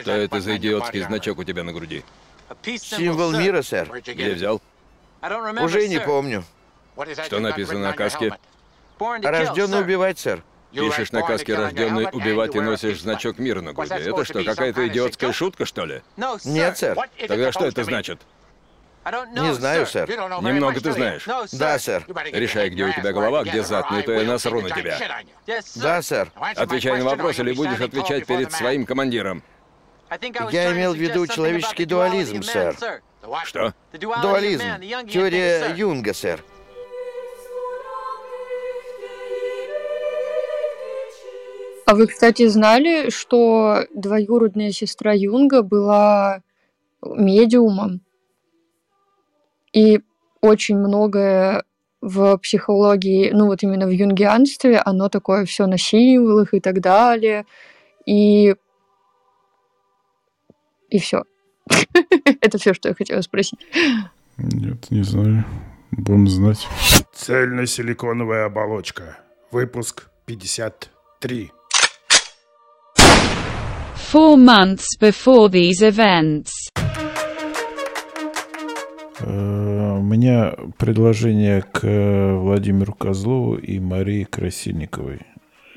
Что это за идиотский значок у тебя на груди? Символ мира, сэр. Где взял? Уже не помню. Что написано на каске? Рожденный убивать, сэр. Пишешь на каске «Рожденный убивать» и носишь значок мира на груди. Это что, какая-то идиотская шутка, что ли? Нет, сэр. Тогда что это значит? Не знаю, сэр. Немного ты знаешь. Да, сэр. Решай, где у тебя голова, где зад, не то я насру на тебя. Да, сэр. Отвечай на вопрос, или будешь отвечать перед своим командиром. Я имел в виду человеческий дуализм, сэр. Что? Дуализм. Теория Юнга, сэр. А вы, кстати, знали, что двоюродная сестра Юнга была медиумом? И очень многое в психологии, ну вот именно в юнгианстве, оно такое все на символах и так далее. И и все. Это все, что я хотела спросить. Нет, не знаю. Будем знать. Цельно-силиконовая оболочка. Выпуск 53. Four months before these events. Э, У меня предложение к э, Владимиру Козлову и Марии Красильниковой.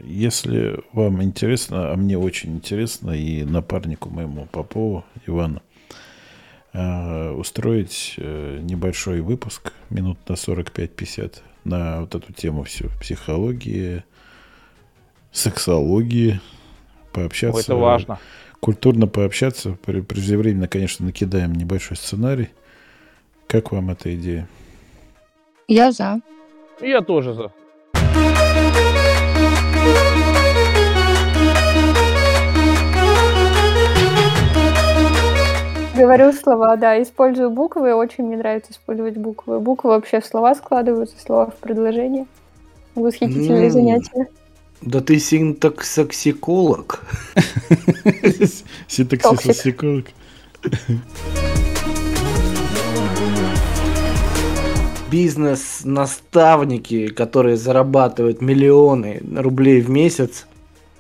Если вам интересно, а мне очень интересно, и напарнику моему Попову Ивану, э, устроить э, небольшой выпуск, минут на 45-50, на вот эту тему всю, психологии, сексологии, пообщаться. Это важно. Культурно пообщаться, преждевременно, конечно, накидаем небольшой сценарий. Как вам эта идея? Я за. Я тоже за. Говорю слова, да, использую буквы. Очень мне нравится использовать буквы. Буквы вообще в слова складываются, слова в предложения. Восхитительное М. занятие. Да ты синтаксоксиколог. Синтаксис-психолог. Бизнес-наставники, которые зарабатывают миллионы рублей в месяц,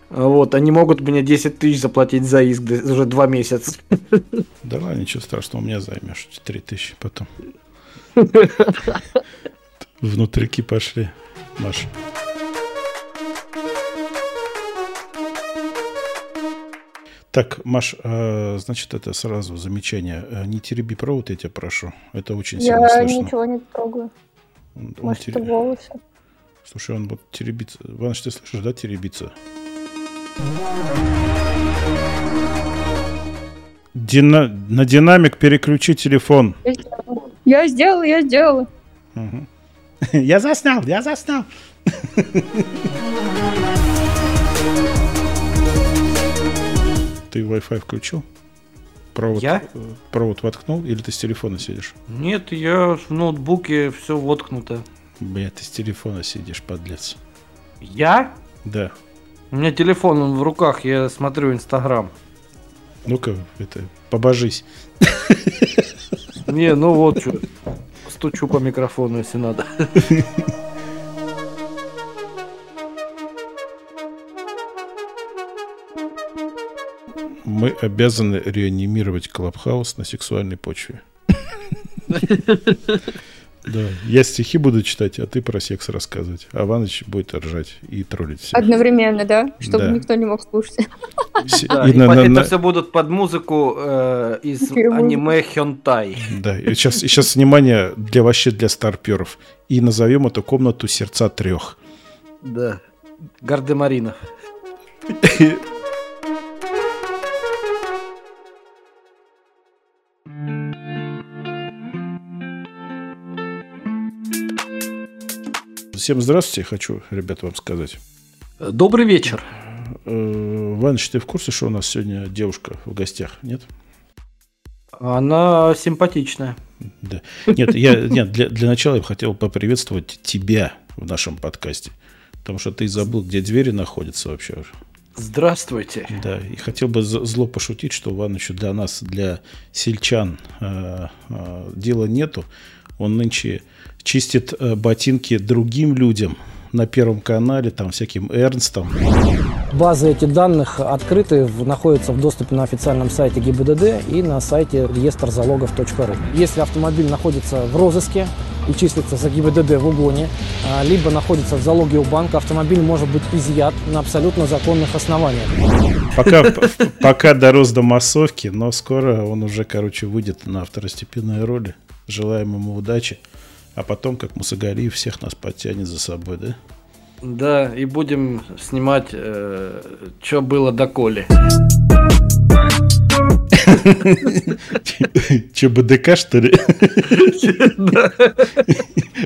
вот, они могут мне 10 тысяч заплатить за иск уже два месяца. Да ладно, ничего страшного, у меня займешь 3000 потом. Внутрики пошли, Маша. Так, Маш, а, значит, это сразу замечание. А, Не тереби провод, я тебя прошу. Это очень сильно Я слышно. ничего не трогаю. Он- он Может, это тере- волосы. Слушай, он будет теребиться. Иваныч, ты слышишь, да, теребиться? Дина- На динамик переключи телефон. Я сделала, я сделала. Мгм. Я заснял, я заснял. Ты Wi-Fi включил? Провод, Я? провод воткнул или ты с телефона сидишь? Нет, я в ноутбуке все воткнуто. Бля, ты с телефона сидишь, подлец. Я? Да. У меня телефон он в руках, я смотрю Инстаграм. Ну-ка, это, побожись. Не, ну вот что. Стучу по микрофону, если надо. Мы обязаны реанимировать Клабхаус на сексуальной почве. Да, я стихи буду читать, а ты про секс рассказывать. А Ваныч будет ржать и троллить всех. Одновременно, да? Чтобы Да. никто не мог слушать. С- Да, и и на- на- это на- все будут под музыку э, из Переводит. аниме Хентай. Да, и сейчас, и сейчас внимание для вообще для старперов. И назовем эту комнату сердца трех. Да. Гардемаринов. Всем здравствуйте, хочу, ребят, вам сказать. Добрый вечер. Э, Ваныч, ты в курсе, что у нас сегодня девушка в гостях? Нет? Она симпатичная. Да. Нет, я, нет для, для начала я бы хотел поприветствовать тебя в нашем подкасте. Потому что ты забыл, где двери находятся вообще. Здравствуйте. Да, и хотел бы зло пошутить, что Ивановичу для нас, для сельчан э, э, дела нету. Он нынче чистит э, ботинки другим людям, на Первом канале, там всяким Эрнстом. Базы этих данных открыты, находятся в доступе на официальном сайте ГИБДД и на сайте реестрзалогов.ру. Если автомобиль находится в розыске и числится за ГИБДД в угоне, а, либо находится в залоге у банка, автомобиль может быть изъят на абсолютно законных основаниях. Пока, пока дорос до массовки, но скоро он уже, короче, выйдет на второстепенные роли. Желаем ему удачи. А потом, как Мусагалиев, всех нас подтянет за собой, да? Да, и будем снимать, что было до Коли. ЧБДК, что ли?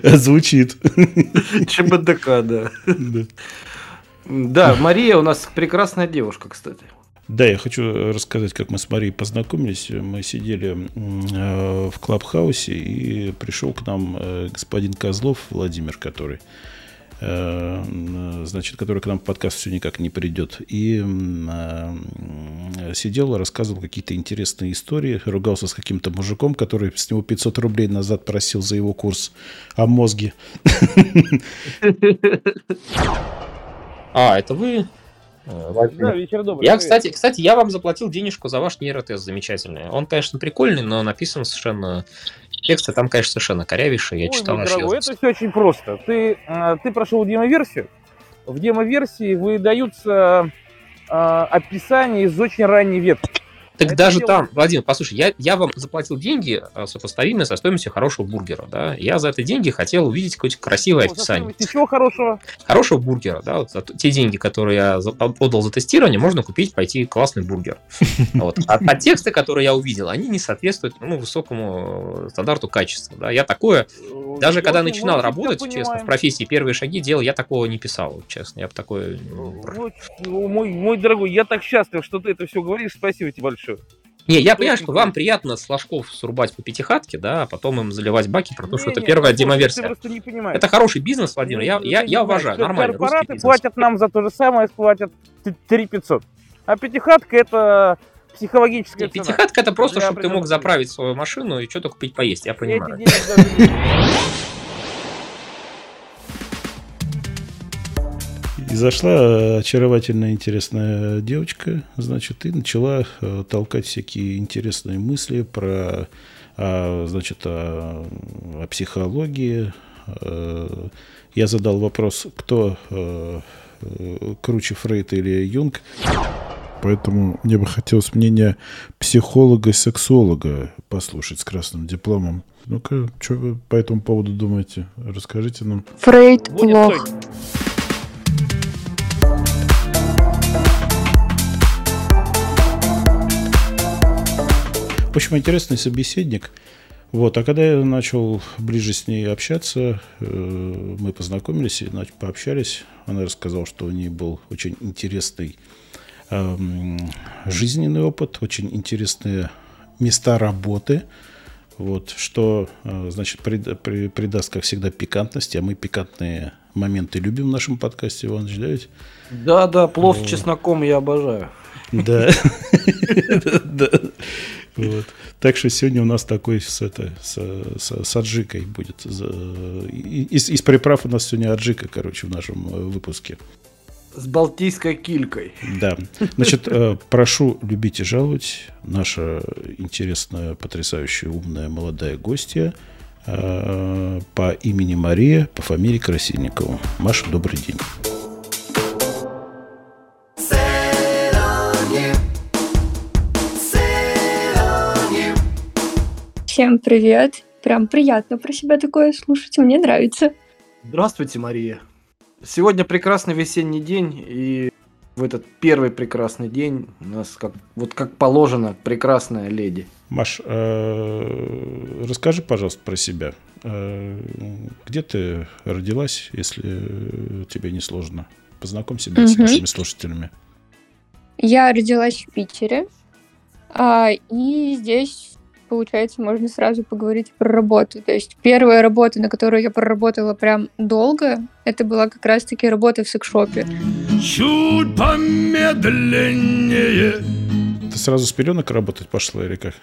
Звучит. ЧБДК. Да. Да, Мария у нас прекрасная девушка, кстати. Да, я хочу рассказать, как мы с Марией познакомились. Мы сидели э, в Клабхаусе, и пришел к нам э, господин Козлов Владимир, который э, значит, который к нам в подкаст все никак не придет. И э, сидел, рассказывал какие-то интересные истории, ругался с каким-то мужиком, который с него 500 рублей назад просил за его курс о мозге. А, это вы? Э? Да, вечер добрый. Я, кстати, кстати, я вам заплатил денежку за ваш нейротест замечательный. Он, конечно, прикольный, но написан совершенно... Тексты там, конечно, совершенно корявейшие. Я Ой, читал наш это все очень просто. Ты, а, ты прошел демо-версию. В демо-версии выдаются а, описания из очень ранней ветки. Так это даже дело- там, Владимир, послушай, я, я вам заплатил деньги, а, сопоставимые со стоимостью хорошего бургера, да. Я за это деньги хотел увидеть какое-то красивое Ну, описание. стоимость Ничего хорошего. Хорошего бургера, да. Вот за те деньги, которые я отдал за тестирование, можно купить, пойти классный бургер. Вот. А, а тексты, которые я увидел, они не соответствуют ну, высокому э, стандарту качества. Да. Я такое, даже Я когда начинал работать, честно, в профессии первые шаги делал, я такого не писал, честно. Я бы такое... Ну, мой, мой дорогой, я так счастлив, что ты это все говоришь. Спасибо тебе большое. Не, я понимаю, что вам приятно с ложков срубать по пятихатке, да, а потом им заливать баки про то, что это Не-не, первая демоверсия. не. Это хороший бизнес, Владимир, я, Ну, я, не я знаешь, уважаю, что нормально, Корпораты платят нам за то же самое, платят 3 500. А пятихатка это психологическая Не, цена. Пятихатка это просто, чтобы ты мог заправить свою машину и что-то купить поесть, я Я понимаю. И зашла э, очаровательная, интересная девочка, значит, и начала э, толкать всякие интересные мысли про, а, значит, о, о психологии. Э, Я задал вопрос, кто круче Фрейд или Юнг. Поэтому мне бы хотелось мнение психолога и сексолога послушать с красным дипломом. Ну-ка, что вы по этому поводу думаете? Расскажите нам. Фрейд лох. точно. В общем, интересный собеседник. Вот, а когда я начал ближе с ней общаться, э, мы познакомились и пообщались. Она рассказала, что у нее был очень интересный эм, жизненный опыт, очень интересные места работы. Вот, что, э, значит, прид- при- придаст, как всегда, пикантности, а мы пикантные моменты любим в нашем подкасте, да ведь? Да, да, плов с чесноком я обожаю. Да. Вот. Так что сегодня у нас такой с, это, с, с- с аджикой будет. И- Из, из приправ у нас сегодня аджика, короче, в нашем э, выпуске. С балтийской килькой. Да. Значит, э, прошу любить и жаловать наша интересная, потрясающая, умная, молодая гостья э, по имени Мария, по фамилии Красильникова. Маша, добрый день. Всем привет. Прям приятно про себя такое слушать, мне нравится. Здравствуйте, Мария. Сегодня прекрасный весенний день, и в этот первый прекрасный день у нас, как, вот как положено, прекрасная леди. Маш, э, расскажи, пожалуйста, про себя. Э, Где ты родилась, если тебе не сложно? Познакомь себя с нашими слушателями. Я родилась в Питере, а, и здесь, получается, можно сразу поговорить про работу. То есть первая работа, на которую я проработала прям долго, это была как раз-таки работа в секшопе. Чуть помедленнее. Ты сразу с пеленок работать пошла или как?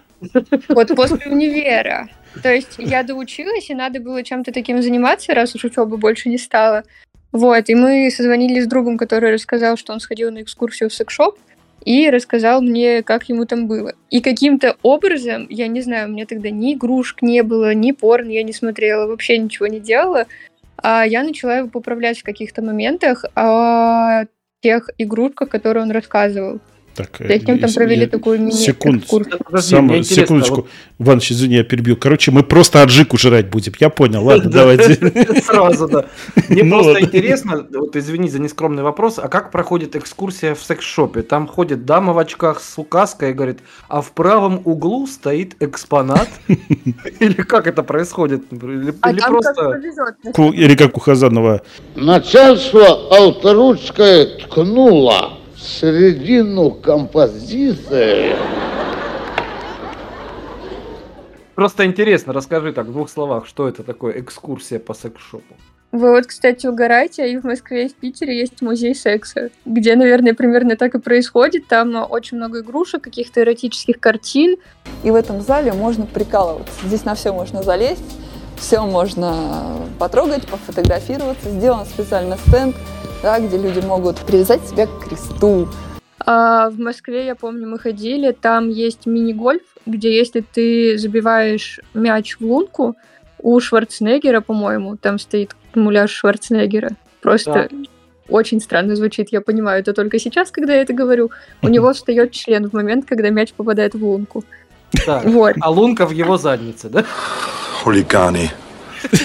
Вот после универа. То есть я доучилась, и надо было чем-то таким заниматься, раз уж учебы больше не стало. Вот, и мы созвонились с другом, который рассказал, что он сходил на экскурсию в секшоп, и рассказал мне, как ему там было. И каким-то образом, я не знаю, у меня тогда ни игрушек не было, ни порн я не смотрела, вообще ничего не делала, а я начала его поправлять в каких-то моментах о тех игрушках, которые он рассказывал. Так, Зачем там я- провели я- такую секунд, мини-экскурсию? Подожди, Сам- секундочку. вот Иваныч, извини, я перебью. Короче, мы просто аджику жрать будем. Я понял, ладно, давайте. Сразу, да. Мне Ну просто интересно, вот извини за нескромный вопрос, а как проходит экскурсия в секс-шопе? Там ходит дама в очках с указкой и говорит, а в правом углу стоит экспонат? Или как это происходит? Или А там просто... Или как у Хазанова. Начальство Алторучское ткнуло середину композиции. Просто интересно, расскажи так в двух словах, что это такое экскурсия по секс-шопу. Вы вот, кстати, угораете, а и в Москве, и в Питере есть музей секса, где, наверное, примерно так и происходит. Там а, очень много игрушек, каких-то эротических картин. И в этом зале можно прикалываться. Здесь на все можно залезть, все можно потрогать, пофотографироваться. Сделан специально стенд, да, где люди могут привязать себя к кресту. А в Москве, я помню, мы ходили, там есть мини-гольф, где если ты забиваешь мяч в лунку, у Шварценеггера, по-моему, там стоит муляж Шварценеггера. Просто очень странно звучит, я понимаю это только сейчас, когда я это говорю. У него встает член в момент, когда мяч попадает в лунку. Так, Вот. а лунка в его заднице, да? Хулиганы.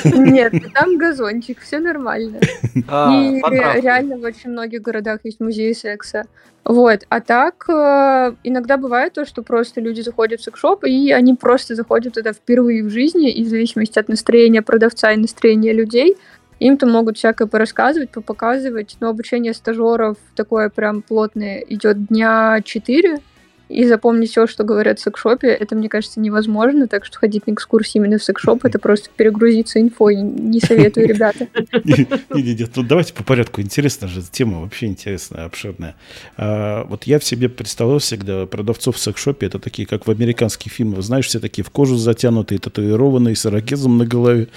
Нет, там газончик, все нормально. А, И поправка. реально в очень многих городах есть музеи секса. Вот. А так, э, иногда бывает то, что просто люди заходят в секс-шоп, и они просто заходят туда впервые в жизни, и в зависимости от настроения продавца и настроения людей, им там могут всякое порассказывать, попоказывать. Но обучение стажеров такое прям плотное идет дня 4, и запомнить все, что говорят в секс-шопе, это, мне кажется, невозможно. Так что ходить на экскурсии именно в секс-шоп, это просто перегрузиться инфой. Не советую, ребята. Нет, нет, нет, ну давайте по порядку. Интересно же, тема вообще интересная, обширная. А, вот я в себе представлял всегда продавцов в секс-шопе, это такие, как в американских фильмах, знаешь, все такие в кожу затянутые, татуированные, с ирокезом на голове.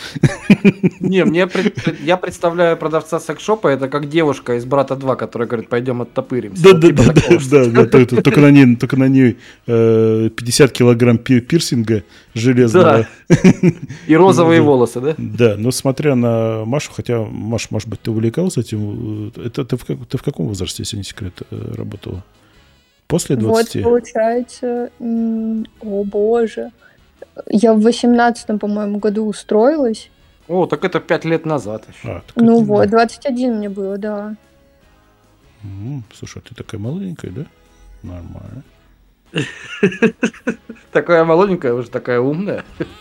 Не, мне я представляю продавца секс-шопа, это как девушка из «Брата 2», которая говорит, пойдем оттопыримся. Да, Вот да, типа только на ней, только на ней э, 50 килограмм пи- пирсинга железного. И розовые волосы, да? Да, но смотря на Машу, хотя, Маш, может быть, ты увлекалась этим, э, это ты в, как- ты в каком возрасте, если не секрет, э, работала? После 20? Вот, получается, о боже. Я в восемнадцатом, по-моему, году устроилась. О, так это пять лет назад еще. А, так Ну это вот, да. 21 мне было, да. Слушай, а ты такая маленькая, да? Нормально. Такая молоденькая, уже такая умная.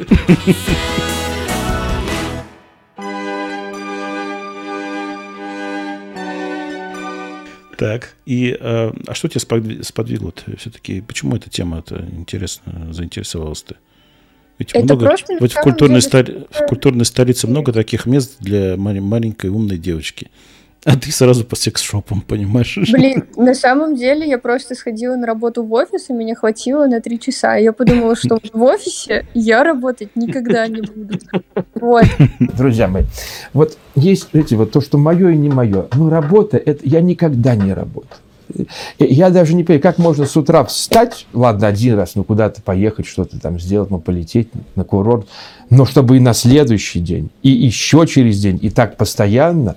Так, и э, а что тебя сподви- сподвигло все-таки? Почему эта тема это интересно заинтересовалась ты? Ведь Это много, просто ведь в культурной, деле столи- в культурной столице много таких мест для ма- маленькой умной девочки. А ты сразу по секс-шопам, понимаешь? Блин, на самом деле я просто сходила на работу в офис, и меня хватило на три часа. И я подумала, что в офисе я работать никогда не буду. Вот. Друзья мои, вот есть, эти вот то, что мое и не мое. Ну, работа, это я никогда не работаю. Я даже не понимаю, как можно с утра встать, ладно, один раз, ну, куда-то поехать, что-то там сделать, ну, полететь на курорт, но чтобы и на следующий день, и еще через день, и так постоянно,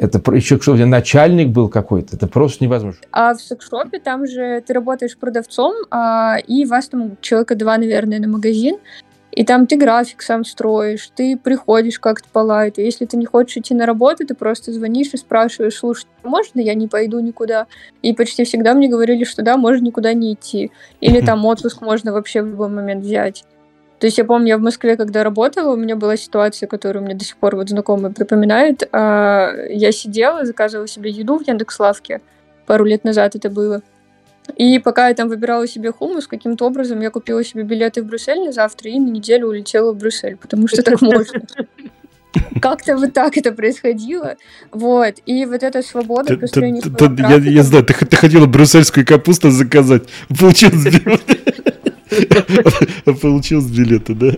это еще чтобы начальник был какой-то, это просто невозможно. А в секс-шопе там же ты работаешь продавцом, а, и вас там человека два, наверное, на магазин. И там ты график сам строишь, ты приходишь как-то по лайту. Если ты не хочешь идти на работу, ты просто звонишь и спрашиваешь, слушай, можно я не пойду никуда? И почти всегда мне говорили, что да, можно никуда не идти. Или там отпуск можно вообще в любой момент взять. То есть я помню, я в Москве, когда работала, у меня была ситуация, которую мне до сих пор вот знакомые припоминают. А, Я сидела, заказывала себе еду в Яндекс.Лавке. Пару лет назад это было. И пока я там выбирала себе хумус, каким-то образом я купила себе билеты в Брюссель на завтра и на неделю улетела в Брюссель, потому что так можно. Как-то вот так это происходило. Вот. И вот эта свобода по сравнению с я, знаю, ты хотела брюссельскую капусту заказать. Получилось. Получилось билеты, да?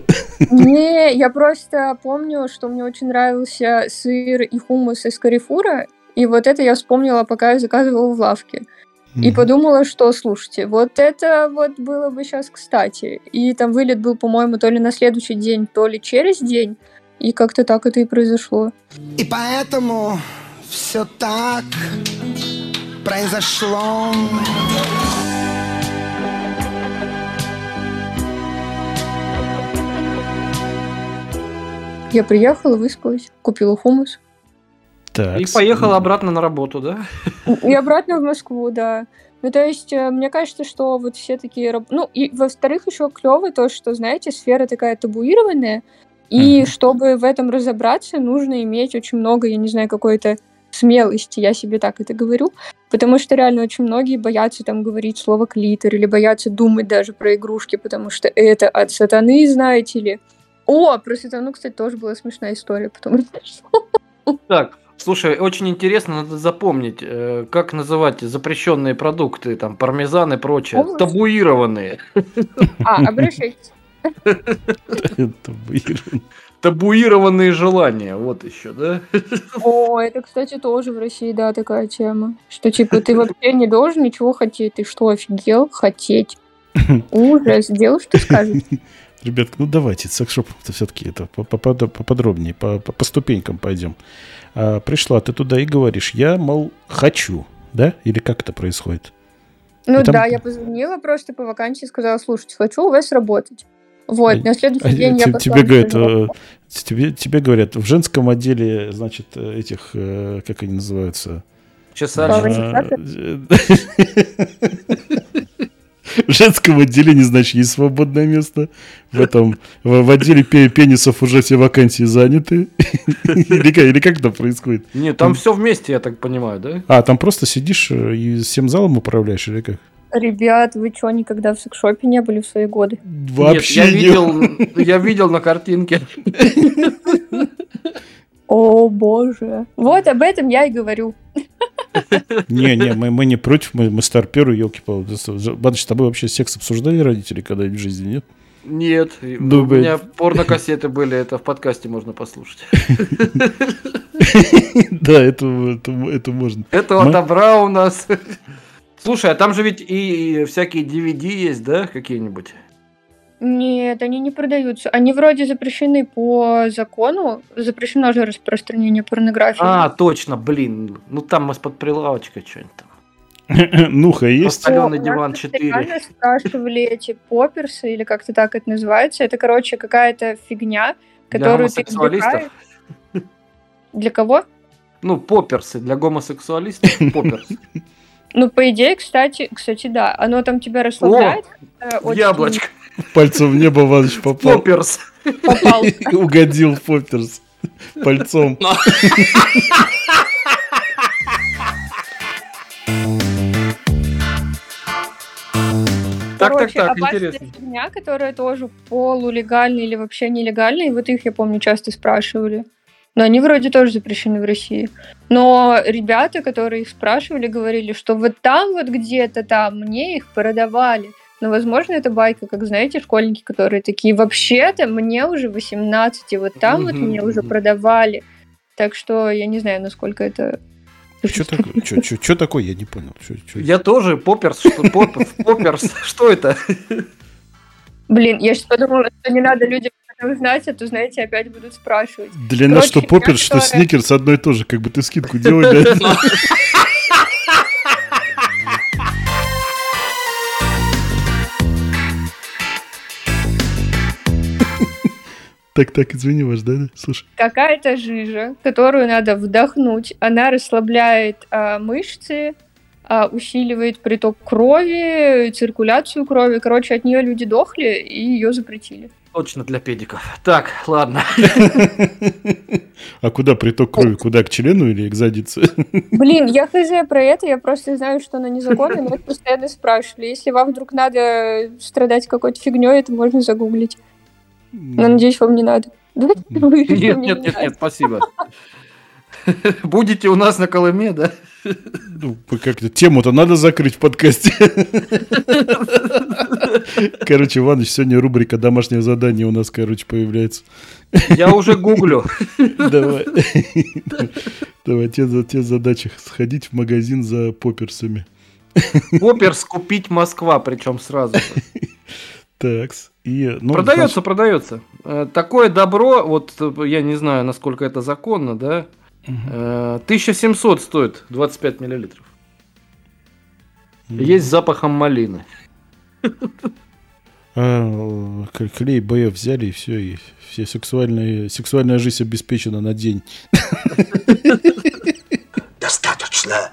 Не, я просто помню, что мне очень нравился сыр и хумус из Карифура, и вот это я вспомнила, пока я заказывала в лавке. И подумала, что, слушайте, вот это вот было бы сейчас кстати. И там вылет был, по-моему, то ли на следующий день, то ли через день. И как-то так это и произошло. И поэтому все так произошло. Я приехала, выспалась, купила хумус. Так. И поехал обратно на работу, да? И обратно в Москву, да. Ну, то есть, э, мне кажется, что вот все такие... Ну, и во-вторых, еще клево то, что, знаете, сфера такая табуированная, и чтобы в этом разобраться, нужно иметь очень много, я не знаю, какой-то смелости, я себе так это говорю, потому что реально очень многие боятся там говорить слово клитор или боятся думать даже про игрушки, потому что это от сатаны, знаете ли. О, про сатану, кстати, тоже была смешная история, потом расскажу. Так, слушай, очень интересно, надо запомнить, э, как называть запрещенные продукты, там, пармезан и прочее. Овощи. Табуированные. А, обращайтесь. Табуированные желания, вот еще, да? О, это, кстати, тоже в России, да, такая тема. Что, типа, ты вообще не должен ничего хотеть. Ты что, офигел? Хотеть. Ужас. Делай, что скажешь. Ребятки, ну давайте, секшоп это все-таки это по- по- по- поподробнее, по, по- по ступенькам пойдем. А, пришла ты туда и говоришь, я, мол, хочу, да? Или как это происходит? Ну И там- да, я позвонила просто по вакансии, сказала, слушайте, хочу у вас работать. Вот, на следующий А, день я те- пошла тебе говорят, э, тебе, тебе говорят, в женском отделе, значит, э, этих, э, как они называются? Чесальщицы. Женском отделении, значит, есть свободное место. В этом в, в отделе пе- пенисов уже все вакансии заняты. Или как, или как это происходит? Нет, там все вместе, я так понимаю, да? А, там просто сидишь э, и всем залом управляешь, или как? Ребят, вы что, никогда в секшопе не были в свои годы? Вообще Нет, я не- видел, я видел на картинке. О, боже. Вот об этом я и говорю. Не, не, мы, мы не против, мы, мы старперы, елки-палы. Бадыч, с тобой вообще секс обсуждали родители когда-нибудь в жизни, нет? Нет, и Ну, у меня порнокассеты были, это в подкасте можно послушать. Да, это, это, это можно. Мы- добра у нас. Слушай, а там же ведь и всякие DVD есть, да, какие-нибудь? Нет, они не продаются. Они вроде запрещены по закону. Запрещено же распространение порнографии. А, точно, блин. Ну там из-под прилавочка что-нибудь там. Нуха есть? Нас диван постоянно 4. спрашивали эти поперсы, или как-то так это называется. Это, короче, какая-то фигня, которую ты. Для кого? Ну, поперсы для гомосексуалистов. Поперс. Ну, по идее, кстати, кстати, да. Оно там тебя расслабляет. яблочко. Пальцем в небо Иваныч попал. Поперс. Попал. Угодил в Попперс. Пальцом. Так, так, Короче, так, опасная интересно. фигня, которая тоже полулегальная или вообще нелегальная, и вот их, я помню, часто спрашивали. Но они вроде тоже запрещены в России. Но ребята, которые их спрашивали, говорили, что вот там вот где-то там мне их продавали. Но, возможно, это байка, как, знаете, школьники, которые такие, вообще-то мне уже 18, и вот там вот мне уже продавали. Так что я не знаю, насколько это... Что такое? Чё- чё- чё такое? Я не понял. Чё- чё- Я тоже поперс, что поп- поперс. Что это? Блин, я сейчас подумала, что не надо людям знать, а то, знаете, опять будут спрашивать. Для нас что Попперс, я, что Сникерс одно и то же. Как бы ты скидку делай, Так, так, извини, ваш, да? да? Слушай. какая-то жижа, которую надо вдохнуть. Она расслабляет а, мышцы, а, усиливает приток крови, циркуляцию крови. Короче, от нее люди дохли и ее запретили. Точно для педиков. Так, ладно. А куда приток крови? Куда, к члену или к заднице? Блин, я хз про это, я просто знаю, что она незаконна, но это постоянно спрашивали. Если вам вдруг надо страдать какой-то фигней, это можно загуглить. Но надеюсь, вам не надо. Нет, нет, нет, нет, спасибо. Будете у нас на Колыме, да? Ну, как-то тему-то надо закрыть в подкасте. Короче, Иваныч, сегодня рубрика «Домашнее задание» у нас, короче, появляется. Я уже гуглю. Давай. Давай, те, те задачи. Сходить в магазин за поперсами. Поперс купить Москва, причем сразу. Такс. И, ну, продается, значит... продается. Э, такое добро, вот я не знаю, насколько это законно, да? Угу. 1700 стоит 25 миллилитров. Угу. Есть с запахом малины. А, клей Б взяли и все, и все сексуальная, сексуальная жизнь обеспечена на день. Достаточно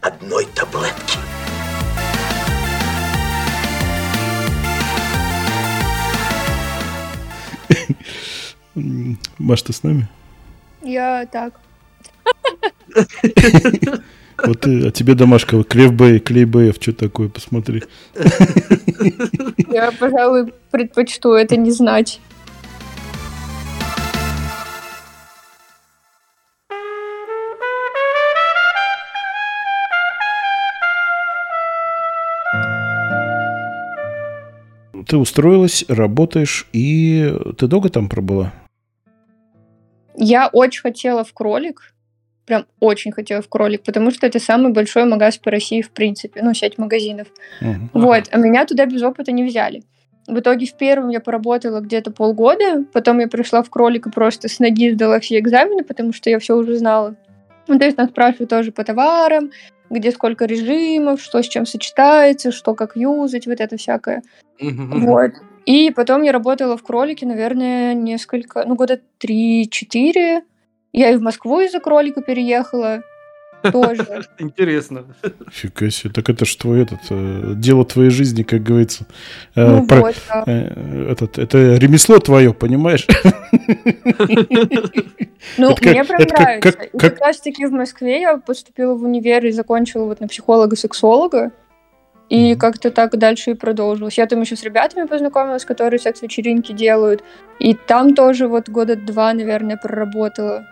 одной таблетки. Маш, ты с нами? Я так. Вот ты, а тебе домашка, Клев Бэй, Клей Бэев, что такое, посмотри. Я, пожалуй, предпочту это не знать. Ты устроилась, работаешь, и ты долго там пробыла? Я очень хотела в кролик, прям очень хотела в кролик, потому что это самый большой магаз по России в принципе, ну, сеть магазинов. Uh-huh. Вот, а меня туда без опыта не взяли. В итоге в первом я поработала где-то полгода, потом я пришла в кролик и просто с ноги сдала все экзамены, потому что я все уже знала. Ну, то есть нас спрашивают тоже по товарам, где сколько режимов, что с чем сочетается, что как юзать, вот это всякое. Mm-hmm. Вот. И потом я работала в кролике, наверное, несколько, ну, года 3-4. Я и в Москву из-за кролика переехала. Тоже. Интересно. Фига себе. Так это ж твое этот, э, дело твоей жизни, как говорится. Э, ну Про, вот, да. э, этот, это ремесло твое, понимаешь? Ну, это мне как, прям нравится. Как, как, и как раз таки в Москве я поступила в универ и закончила вот на психолога-сексолога. И mm-hmm. как-то так дальше и продолжилось. Я там еще с ребятами познакомилась, которые секс-вечеринки делают. И там тоже вот года два, наверное, проработала.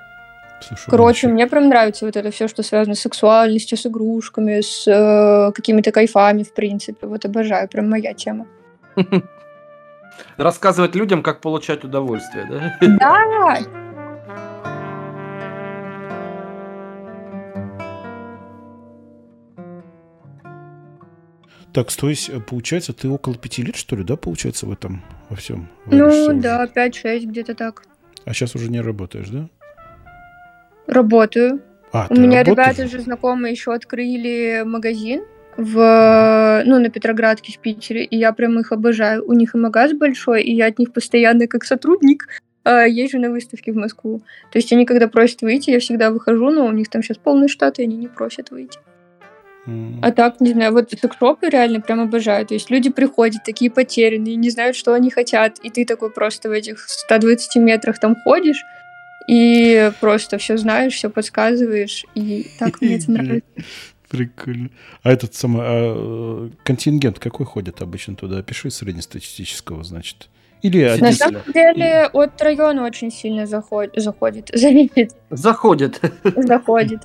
Слушай, Короче, вообще... мне прям нравится вот это все, что связано с сексуальностью, с игрушками, с э, какими-то кайфами, в принципе. Вот обожаю, прям моя тема. Рассказывать людям, как получать удовольствие, да? Да! Так, то есть, э, получается, ты около пяти лет, что ли, да, получается, в этом, во всем? Ну, да, пять-шесть, где-то так. А сейчас уже не работаешь, да? Работаю. А, У меня работаешь? ребята же знакомые еще открыли магазин в, ну, на Петроградке в Питере, и я прям их обожаю. У них и магаз большой, и я от них постоянно как сотрудник э, езжу на выставки в Москву. То есть они когда просят выйти, я всегда выхожу, но у них там сейчас полный штат, и они не просят выйти. А так, не знаю, вот секшопы реально прям обожаю. То есть люди приходят такие потерянные, не знают, что они хотят, и ты такой просто в этих 120 метрах там ходишь, и просто все знаешь, все подсказываешь, и так мне это нравится. Прикольно. А этот самый а, контингент какой ходит обычно туда? Пиши среднестатистического, значит. Или один... На самом деле от района очень сильно заходит, заходит, зависит. Заходит. Заходит.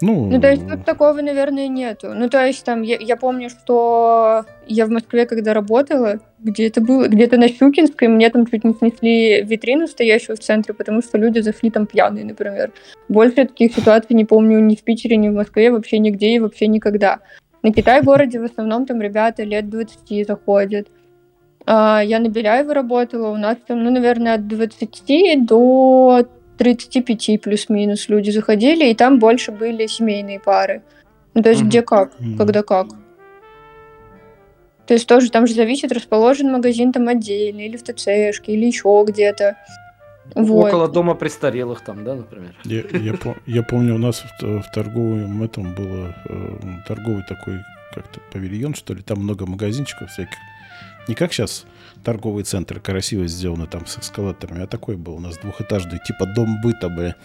Ну, ну, то есть тут такого, наверное, нету. Ну, то есть там, я, я помню, что я в Москве, когда работала, где это было, где-то на Щукинской, мне там чуть не снесли витрину, стоящую в центре, потому что люди зашли там пьяные, например. Больше таких ситуаций не помню ни в Питере, ни в Москве, вообще нигде и вообще никогда. На Китай-городе в основном там ребята лет 20 заходят. А, я на Беляево работала, у нас там, ну, наверное, от 20 до 35 плюс-минус люди заходили, и там больше были семейные пары. Ну, то есть mm-hmm. где как, mm-hmm. когда как. То есть тоже там же зависит, расположен магазин там отдельно, или в ТЦшке, или еще где-то. Вот. Около дома престарелых там, да, например? Я, я, я помню, у нас в, в торговом этом было э, торговый такой как-то павильон, что ли, там много магазинчиков всяких. Не как сейчас торговые центры красиво сделаны там с эскалаторами. А такой был у нас двухэтажный, типа дом быта, бля.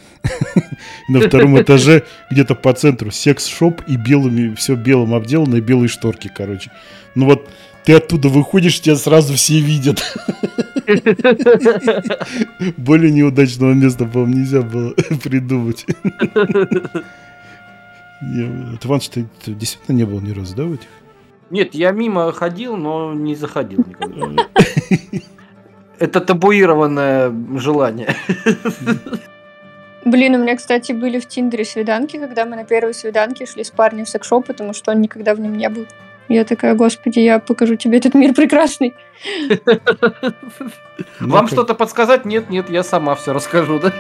На втором этаже где-то по центру секс-шоп и белыми, все белым обделано, и белые шторки, короче. Ну вот ты оттуда выходишь, тебя сразу все видят. Более неудачного места, по-моему, нельзя было придумать. Ты, ты действительно не был ни разу, да, в этих? Нет, я мимо ходил, но не заходил никогда. Это табуированное желание. Блин, у меня, кстати, были в Тиндере свиданки, когда мы на первой свиданке шли с парнем в секс-шоп, потому что он никогда в нем не был. Я такая, господи, я покажу тебе этот мир прекрасный. Вам что-то подсказать? Нет, нет, я сама все расскажу, да?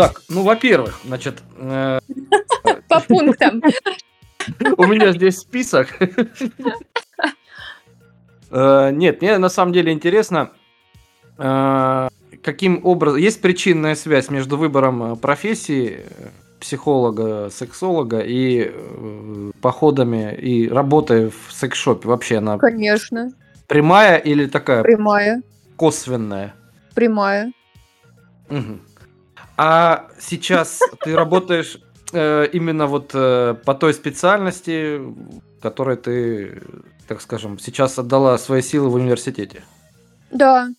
Так, ну, во-первых, значит, э, По пунктам. у меня здесь список. Э, Нет, мне на самом деле интересно, э, каким образом... Есть причинная связь между выбором профессии психолога, сексолога и походами и работой в секс-шопе? Вообще она Конечно. прямая или такая Прямая. косвенная? Прямая. Мгм. А сейчас ты работаешь э, именно вот э, по той специальности, которой ты, так скажем, сейчас отдала свои силы в университете. Да.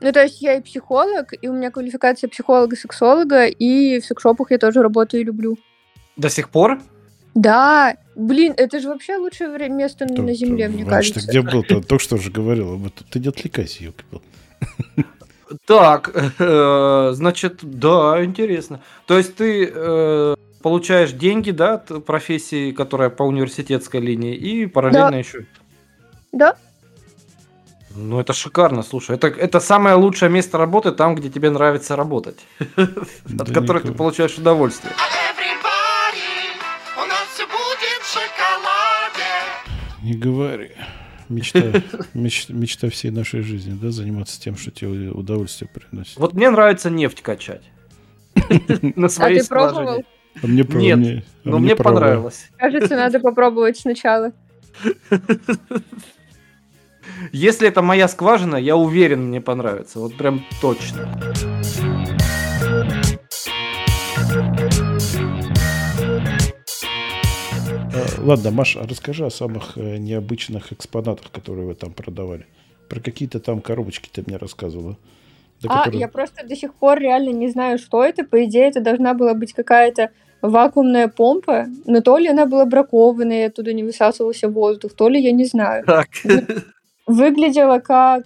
Ну, то есть я и психолог, и у меня квалификация психолога-сексолога, и в секс-шопах я тоже работаю и люблю. До сих пор? Да, блин, это же вообще лучшее место на Земле, мне ты кажется. где был? Ты только что же говорил об этом. Ты не отвлекайся, ёлки Так, э, значит, да, интересно. То есть ты э, получаешь деньги, да, от профессии, которая по университетской линии, и параллельно Да. еще. Да. Ну, это шикарно, слушай. Это, это самое лучшее место работы там, где тебе нравится работать. От которых ты получаешь удовольствие. У нас все будет в шоколаде. Не говори. Мечта, меч- мечта всей нашей жизни, да, заниматься тем, что тебе удовольствие приносит. Вот мне нравится нефть качать. На А своей ты пробовал? А мне, Нет, мне- а но мне право. понравилось. Кажется, надо попробовать сначала. Если это моя скважина, я уверен, мне понравится. Вот прям точно. Ладно, Маша, а расскажи о самых э, необычных экспонатах, которые вы там продавали. Про какие-то там коробочки ты мне рассказывала. А, которых- я просто до сих пор реально не знаю, что это. По идее, это должна была быть какая-то вакуумная помпа, но то ли она была бракованная, и оттуда не высасывался воздух, то ли я не знаю. Так. Выглядело как...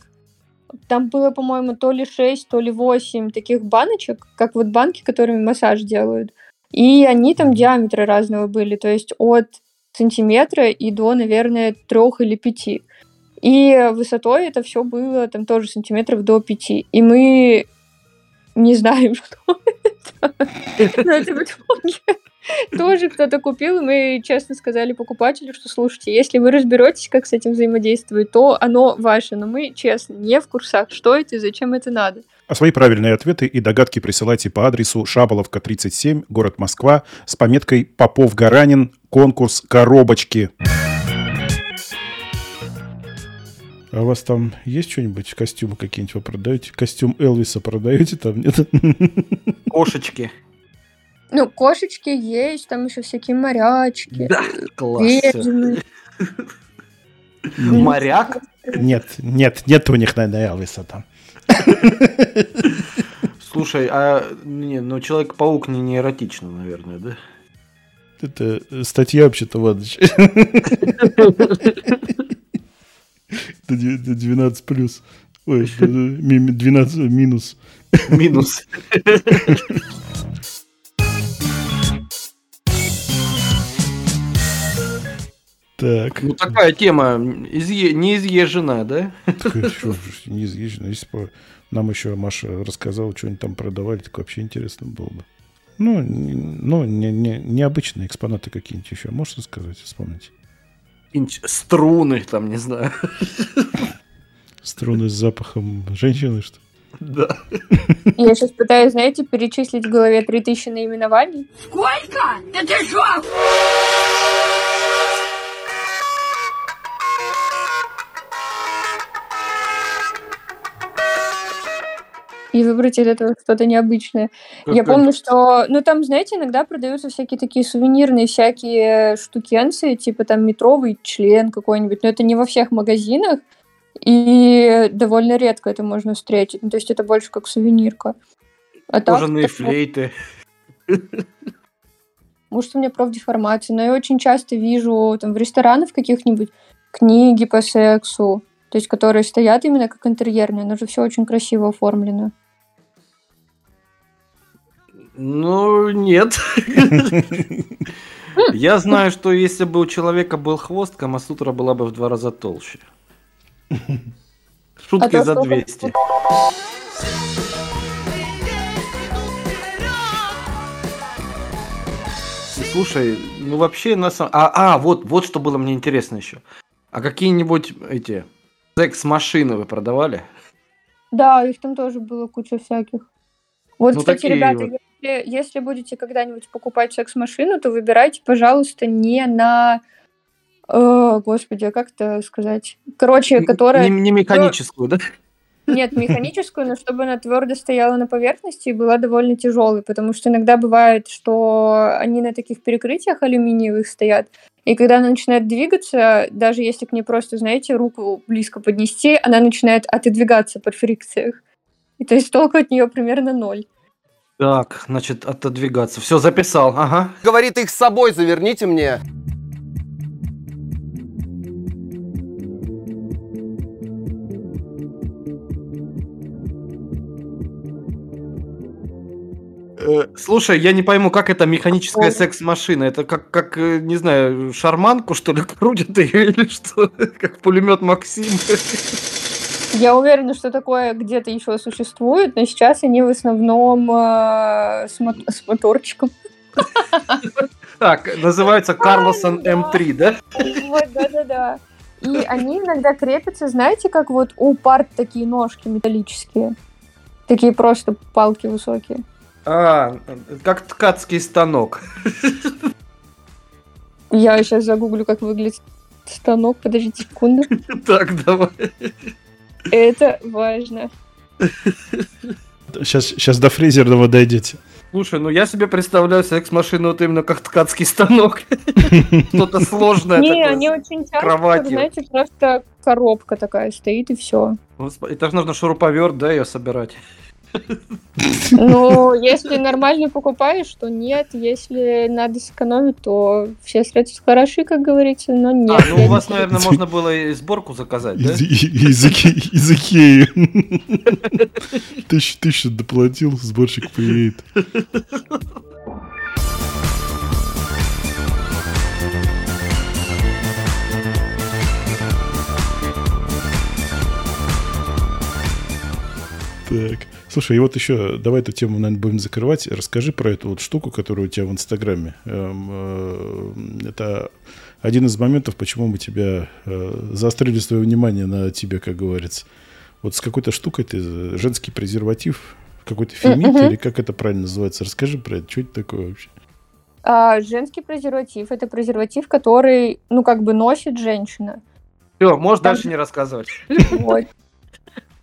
Там было, по-моему, то ли 6, то ли 8 таких баночек, как вот банки, которыми массаж делают. И они там диаметры разного были, то есть от сантиметра и до, наверное, трех или пяти. И высотой это все было там тоже сантиметров до пяти. И мы не знаем, что это. Но это в итоге тоже кто-то купил, и мы честно сказали покупателю, что слушайте, если вы разберетесь, как с этим взаимодействовать, то оно ваше. Но мы, честно, не в курсах, что это и зачем это надо. А свои правильные ответы и догадки присылайте по адресу Шаболовка, 37, город Москва, с пометкой «Попов-Гаранин. Конкурс коробочки». А у вас там есть что-нибудь, костюмы какие-нибудь вы продаете? Костюм Элвиса продаете там, нет? Кошечки. Ну, кошечки есть, там еще всякие морячки. Да, класс. Моряк? Нет, нет, нет у них, наверное, Элвиса там. Слушай, а не, ну Человек-паук не, не эротично, наверное, да? Это э, статья вообще-то, Иваныч. Это дев- это 12 плюс. Ой, это ми- ми- 12 минус. Минус. Так. Ну такая тема изъе- неизъезжена, да? Что неизъезженно. Если бы нам еще Маша рассказала, что они там продавали, так вообще интересно было бы. Ну, ну не, не, необычные экспонаты какие-нибудь еще. Можешь рассказать, вспомнить? Струны, там, не знаю. Струны с запахом женщины, что ли? Да. Я сейчас пытаюсь, знаете, перечислить в голове 3000 наименований. Сколько? Да ты шо? И выбрать из этого что-то необычное. Я Какой- помню, что, ну там, знаете, иногда продаются всякие такие сувенирные всякие штукенции, типа там метровый член какой-нибудь, но это не во всех магазинах, и довольно редко это можно встретить. Ну, то есть это больше как сувенирка. А Кожаные так, флейты. может, у меня профдеформация, но я очень часто вижу там в ресторанах каких-нибудь книги по сексу, то есть которые стоят именно как интерьерные, но же все очень красиво оформлено. Ну, нет. Я знаю, что если бы у человека был хвост, Камасутра была бы в два раза толще. Шутки А за что, 200. Слушай, ну вообще на самом... А, а, вот, вот что было мне интересно еще. А какие-нибудь эти секс-машины вы продавали? Да, их там тоже было куча всяких. Вот, Ну, кстати, ребята, вот. Если, если будете когда-нибудь покупать секс-машину, то выбирайте, пожалуйста, не на... э, господи, а как это сказать? Короче, которая... Не, не механическую, да? Нет, механическую, но чтобы она твердо стояла на поверхности и была довольно тяжелой, потому что иногда бывает, что они на таких перекрытиях алюминиевых стоят, и когда она начинает двигаться, даже если к ней просто, знаете, руку близко поднести, она начинает отодвигаться по фрикциях. И то есть толку от нее примерно ноль. Так, значит, отодвигаться. Все, записал, ага. Говорит, их с собой заверните мне. Э, Слушай, я не пойму, как это механическая секс-машина? Это как, как, э, не знаю, шарманку, что ли, крутят ее или что? Как пулемет Максим? Я уверена, что такое где-то еще существует, но сейчас они в основном э, с, мо- с моторчиком. Так, называется Карлосон М3, да? Вот, да-да-да. И они иногда крепятся, знаете, как вот у парт такие ножки металлические. Такие просто палки высокие. А, как ткацкий станок. Я сейчас загуглю, как выглядит станок. Подождите секунду. Так, давай. Это важно. Сейчас, сейчас до фрезерного дойдете. Слушай, ну я себе представляю секс-машину вот именно как ткацкий станок. Что-то сложное Не, они очень часто, знаете, просто коробка такая стоит и все. Это же нужно шуруповерт, да, ее собирать. Ну, если нормально покупаешь, то нет. Если надо сэкономить, то все средства хороши, как говорится, но нет. А, ну у вас, не- наверное, можно было и сборку заказать, да? Из Икеи. Тысячу, тысячу доплатил, сборщик приедет. Так. Слушай, и вот еще давай эту тему, наверное, будем закрывать. Расскажи про эту вот штуку, которая у тебя в Инстаграме. Эм, э, Это один из моментов, почему мы тебя э, заострили свое внимание на тебе, как говорится. Вот с какой-то штукой ты женский презерватив, какой-то фемит, или как это правильно называется? Расскажи про это, что это такое вообще? А, женский презерватив это презерватив, который, ну, как бы носит женщина. Все, можешь Там- дальше не рассказывать. Вот.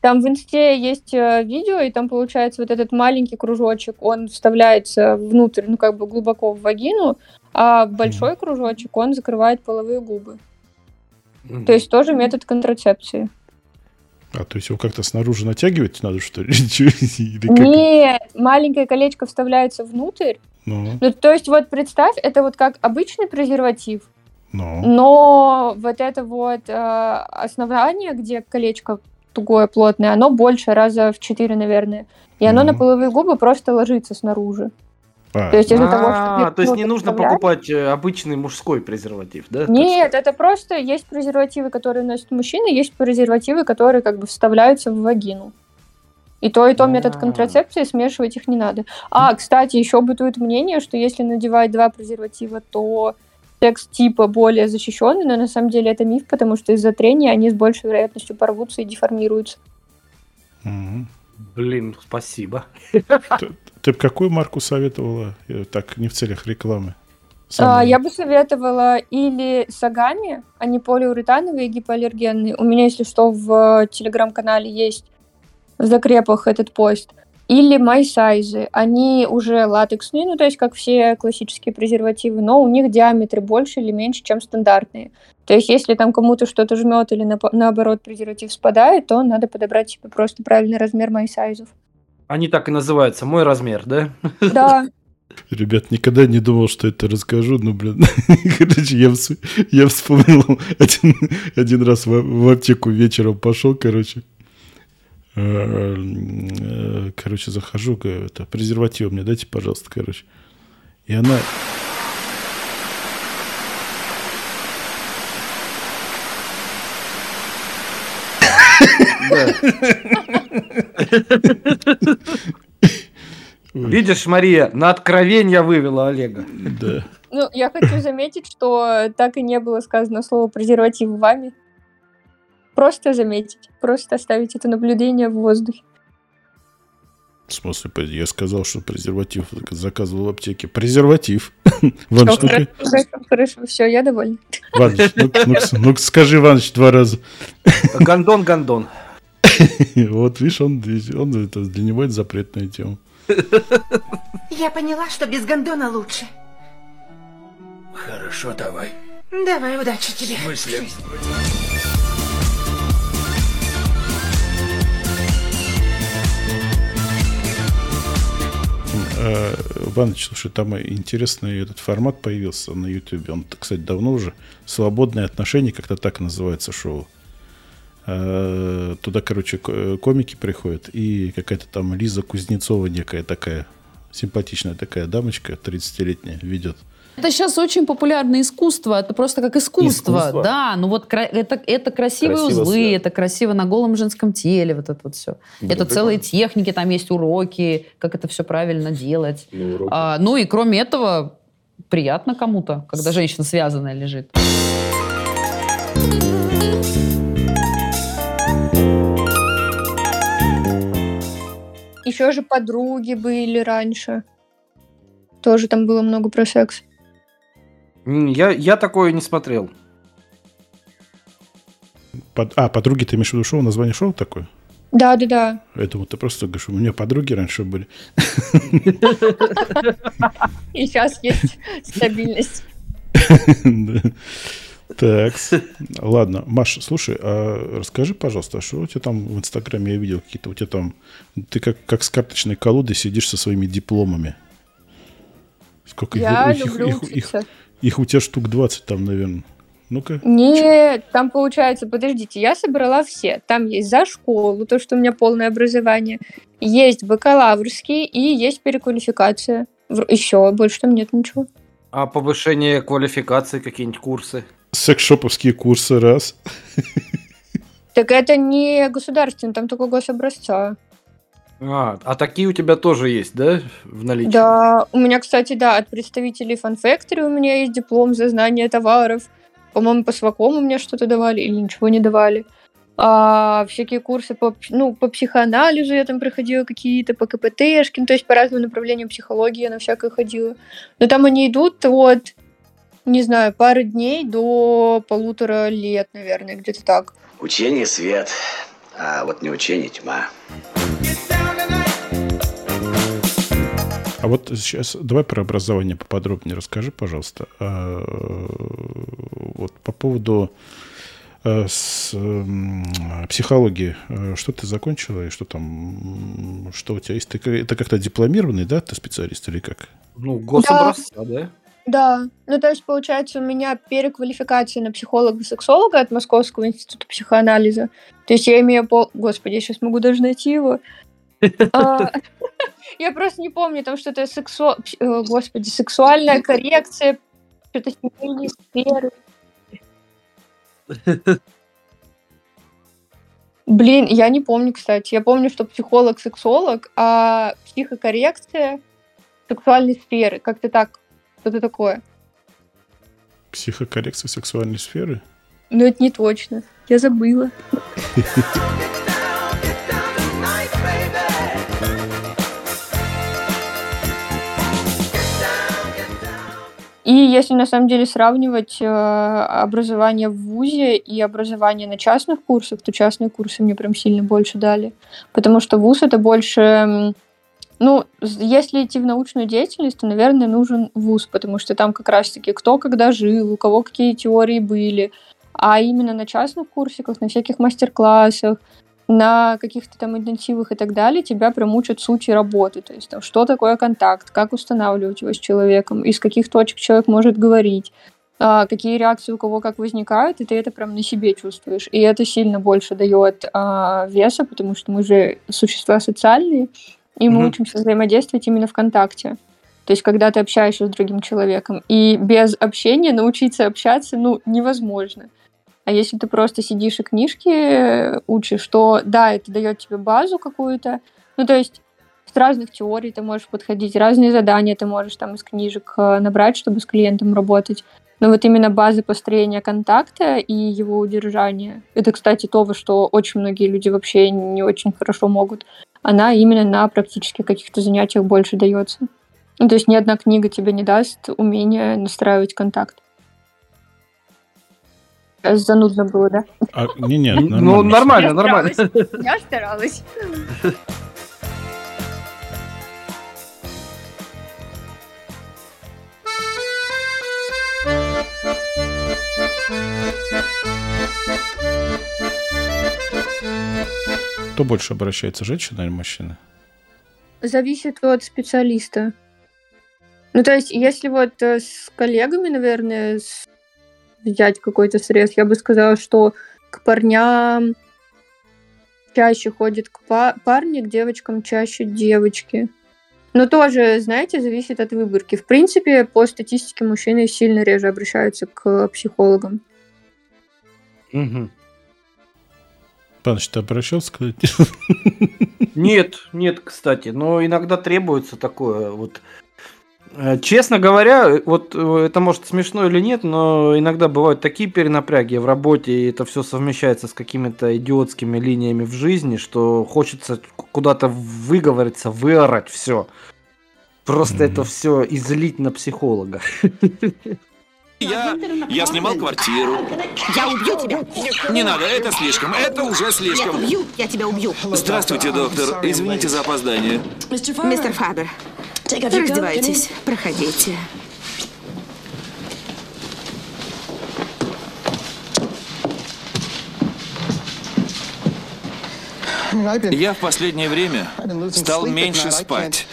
Там в инсте есть э, видео, и там получается вот этот маленький кружочек, он вставляется внутрь, ну как бы глубоко в вагину, а большой кружочек, он закрывает половые губы. То есть тоже метод контрацепции. А, то есть его как-то снаружи натягивать надо, что ли? Нет, маленькое колечко вставляется внутрь. Ну, Ну, то есть вот представь, это вот как обычный презерватив, ну. но вот это вот э, основание, где колечко тугое, плотное, оно больше раза в 4, наверное. И оно на половые губы просто ложится снаружи. А, То есть из-за того, что А, то есть не нужно покупать э, обычный мужской презерватив, да? Нет, это просто есть презервативы, которые носят мужчины, есть презервативы, которые как бы вставляются в вагину. И то, и то метод контрацепции, смешивать их не надо. А, кстати, еще бытует мнение, что если надевать два презерватива, то секс типа более защищенный, но на самом деле это миф, потому что из-за трения они с большей вероятностью порвутся и деформируются. Мгм. Блин, спасибо. Ты бы какую марку советовала? Э, Так, не в целях рекламы. А, я бы советовала или сагами, они полиуретановые и гипоаллергенные. У меня, если что, в э, телеграм-канале есть в закрепах этот пост. Или MySize. Они уже латексные, ну, то есть как все классические презервативы, но у них диаметры больше или меньше, чем стандартные. То есть если там кому-то что-то жмет или напо- наоборот презерватив спадает, то надо подобрать себе просто правильный размер MySize. Они так и называются. Мой размер, да? Да. Ребят, никогда не думал, что это расскажу, но, блин, короче, я, вс- я вспомнил один, один раз в, в аптеку вечером пошел, короче, короче, захожу, говорю, это, презерватив мне дайте, пожалуйста, короче. И она... Видишь, Мария, на откровение вывела Олега. Да. Ну, я хочу заметить, что так и не было сказано слово презерватив вами. Просто заметить, просто оставить это наблюдение в воздухе. В смысле, я сказал, что презерватив заказывал в аптеке. Презерватив. Иваныч, Всё, ну-ка. хорошо, хорошо, все, я довольна. Иваныч, ну, ну, ну скажи, Иваныч, два раза. Гондон, гондон. Вот, видишь, он, он это, для него это запретная тема. Я поняла, что без гондона лучше. Хорошо, давай. Давай, удачи тебе. В смысле? Э, Иваныч, слушай, там интересный этот формат появился на YouTube. Он, кстати, давно уже. «Свободное отношение», как-то так называется шоу. Э, Туда, короче, ко- комики приходят, и какая-то там Лиза Кузнецова некая такая, симпатичная такая дамочка, 30-летняя, ведет. Это сейчас очень популярное искусство. Это просто как искусство. Искусство. Да, ну вот это, это красивые Красиво узлы, связано. это красиво на голом женском теле, вот это вот все. Да, это целые техники, там есть уроки, как это все правильно делать. Ну, уроки. А, ну и кроме этого, приятно кому-то, когда женщина связанная лежит. Еще же подруги были раньше. Тоже там было много про секс. Я, я такое не смотрел. Под- А, подруги, ты имеешь в виду шоу, название шоу такое? Да, да, да. Думаю, ты просто говоришь, у меня подруги раньше были. И сейчас есть стабильность. Так, ладно. Маш, слушай, а расскажи, пожалуйста, а что у тебя там в Инстаграме я видел какие-то, у тебя там, ты как, как с карточной колодой сидишь со своими дипломами. Сколько Я их, люблю их, их, учиться. Их у тебя штук 20 там, наверное. Ну-ка. Нет, там получается, подождите, я собрала все. Там есть за школу, то, что у меня полное образование. Есть бакалаврский и есть переквалификация. Еще больше там нет ничего. А повышение квалификации, какие-нибудь курсы? Секс-шоповские курсы, раз. Так это не государственный, там только гособразца. А, а такие у тебя тоже есть, да, в наличии? Да, у меня, кстати, да, от представителей Fun Factory у меня есть диплом за знание товаров. По-моему, по свакому мне что-то давали или ничего не давали. А, всякие курсы по, ну, по психоанализу я там проходила какие-то, по КПТшке, ну, то есть по разным направлениям психологии я на всякое ходила. Но там они идут от, не знаю, пары дней до полутора лет, наверное, где-то так. Учение свет, а вот не учение тьма. А вот сейчас давай про образование поподробнее расскажи, пожалуйста. А, Вот по поводу э, с, м, психологии. Э, Что ты закончила и что там, что у тебя есть? Ты, это как-то дипломированный, да, ты специалист или как? Ну, гособразца, да? Да, ну то есть получается у меня переквалификация на психолога-сексолога от Московского института психоанализа. То есть я имею пол... Господи, я сейчас могу даже найти его. Я просто не помню, там что-то сексу... э, Господи, сексуальная коррекция, что-то семейные сферы. Блин, я не помню, кстати. Я помню, что психолог-сексолог, а психокоррекция сексуальной сферы. Как-то так, что-то такое. Психокоррекция сексуальной сферы? Но это не точно. Я забыла. И если на самом деле сравнивать э, образование в ВУЗе и образование на частных курсах, то частные курсы мне прям сильно больше дали. Потому что ВУЗ это больше Ну, если идти в научную деятельность, то, наверное, нужен вуз, потому что там как раз-таки кто когда жил, у кого какие теории были. А именно на частных курсиках, на всяких мастер-классах, на каких-то там интенсивах и так далее тебя прям учат сути работы. То есть там, что такое контакт, как устанавливать его с человеком, из каких точек человек может говорить, а, какие реакции у кого как возникают, и ты это прям на себе чувствуешь. И это сильно больше дает а, веса, потому что мы же существа социальные, и мы Мгм. учимся взаимодействовать именно в контакте. То есть, когда ты общаешься с другим человеком. И без общения научиться общаться, ну, невозможно. А если ты просто сидишь и книжки э, учишь, то да, это дает тебе базу какую-то. Ну, то есть с разных теорий ты можешь подходить, разные задания ты можешь там из книжек э, набрать, чтобы с клиентом работать. Но вот именно базы построения контакта и его удержания, это, кстати, то, во что очень многие люди вообще не очень хорошо могут, она именно на практических каких-то занятиях больше дается. Ну, то есть ни одна книга тебе не даст умения настраивать контакт. Сейчас занудно было, да? А, не, нет, Ну, нормально, нормально. Я старалась. Кто больше обращается, женщина или мужчина? Зависит от специалиста. Ну, то есть, если вот э, с коллегами, наверное, с- взять какой-то срез, я бы сказала, что к парням чаще ходят к па- парни, к девочкам чаще девочки. Но тоже, знаете, зависит от выборки. В принципе, по статистике мужчины сильно реже обращаются к психологам. Мгм. Паныч, ты обращался к Нет, нет, кстати, но иногда требуется такое вот. Э, Честно говоря, вот э, это может смешно или нет, но иногда бывают такие перенапряги в работе, и это все совмещается с какими-то идиотскими линиями в жизни, что хочется куда-то выговориться, выорать все. Просто это все излить на психолога. Я, я снимал квартиру. Я убью тебя. Не надо, это слишком, это уже Я слишком. убью, я тебя убью. Здравствуйте, доктор. Извините за опоздание. Мистер Фабер, раздевайтесь, проходите. Я в последнее время стал меньше спать.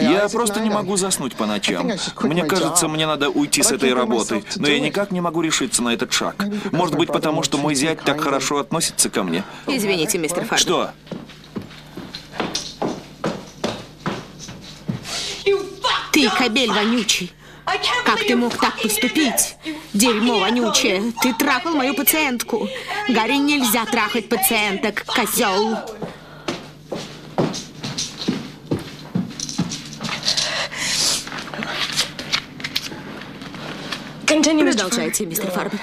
Я просто не могу заснуть по ночам. Мне кажется, мне надо уйти с этой работы, но я никак не могу решиться на этот шаг. Может быть, потому что мой зять так хорошо относится ко мне. Извините, мистер Фабер. Что? Ты кобель вонючий. Как ты мог так поступить? Дерьмо вонючее. Ты трахал мою пациентку. Гарри, нельзя трахать пациенток, козел. Продолжайте, мистер Фарбер.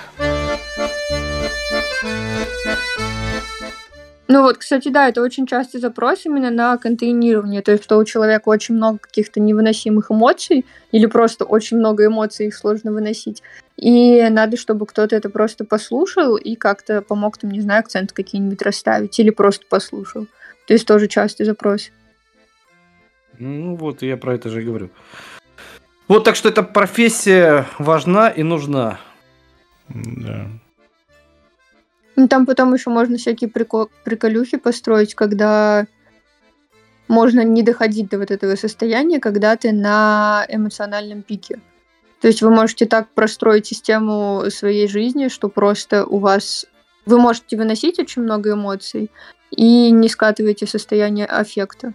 Ну вот, кстати, да, это очень частый запрос именно на контейнирование, то есть что у человека очень много каких-то невыносимых эмоций или просто очень много эмоций, их сложно выносить. И надо, чтобы кто-то это просто послушал и как-то помог там, не знаю, акцент какие-нибудь расставить или просто послушал. То есть тоже частый запрос. Ну вот, я про это же и говорю. Вот так что эта профессия важна и нужна. Да. Ну, там потом еще можно всякие прико- приколюхи построить, когда можно не доходить до вот этого состояния, когда ты на эмоциональном пике. То есть вы можете так простроить систему своей жизни, что просто у вас... Вы можете выносить очень много эмоций и не скатываете в состояние аффекта.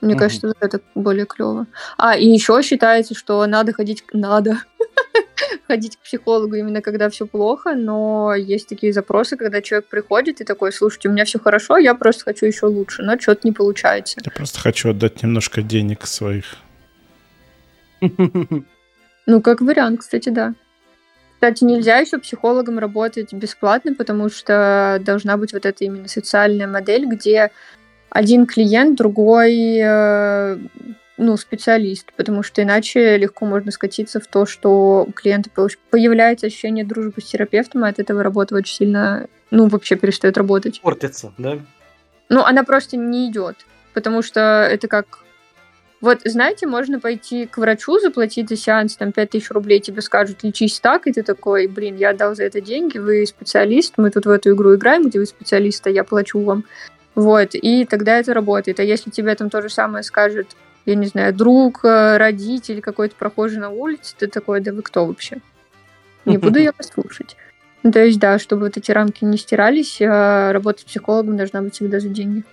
Мне Мгм. кажется, это более клево. А, и еще считается, что надо ходить... к- Надо ходить к психологу именно когда все плохо, но есть такие запросы, когда человек приходит и такой, слушайте, у меня все хорошо, я просто хочу еще лучше, но что-то не получается. Я просто хочу отдать немножко денег своих. Ну, как вариант, кстати, да. Кстати, нельзя еще психологом работать бесплатно, потому что должна быть вот эта именно социальная модель, где один клиент, другой э, ну, специалист, потому что иначе легко можно скатиться в то, что у клиента появ- появляется ощущение дружбы с терапевтом, и от этого работа очень сильно, ну, вообще перестает работать. Портится, да? Ну, она просто не идет. потому что это как... Вот, знаете, можно пойти к врачу, заплатить за сеанс там 5000 рублей, тебе скажут, лечись так, и ты такой, блин, я отдал за это деньги, вы специалист, мы тут в эту игру играем, где вы специалист, а я плачу вам. Вот, и тогда это работает. А если тебе там то же самое скажет, я не знаю, друг, э, родитель, какой-то прохожий на улице, ты такой, да вы кто вообще? Не буду я вас слушать. Ну, то есть, да, чтобы вот эти рамки не стирались, а работа с психологом должна быть всегда за деньги.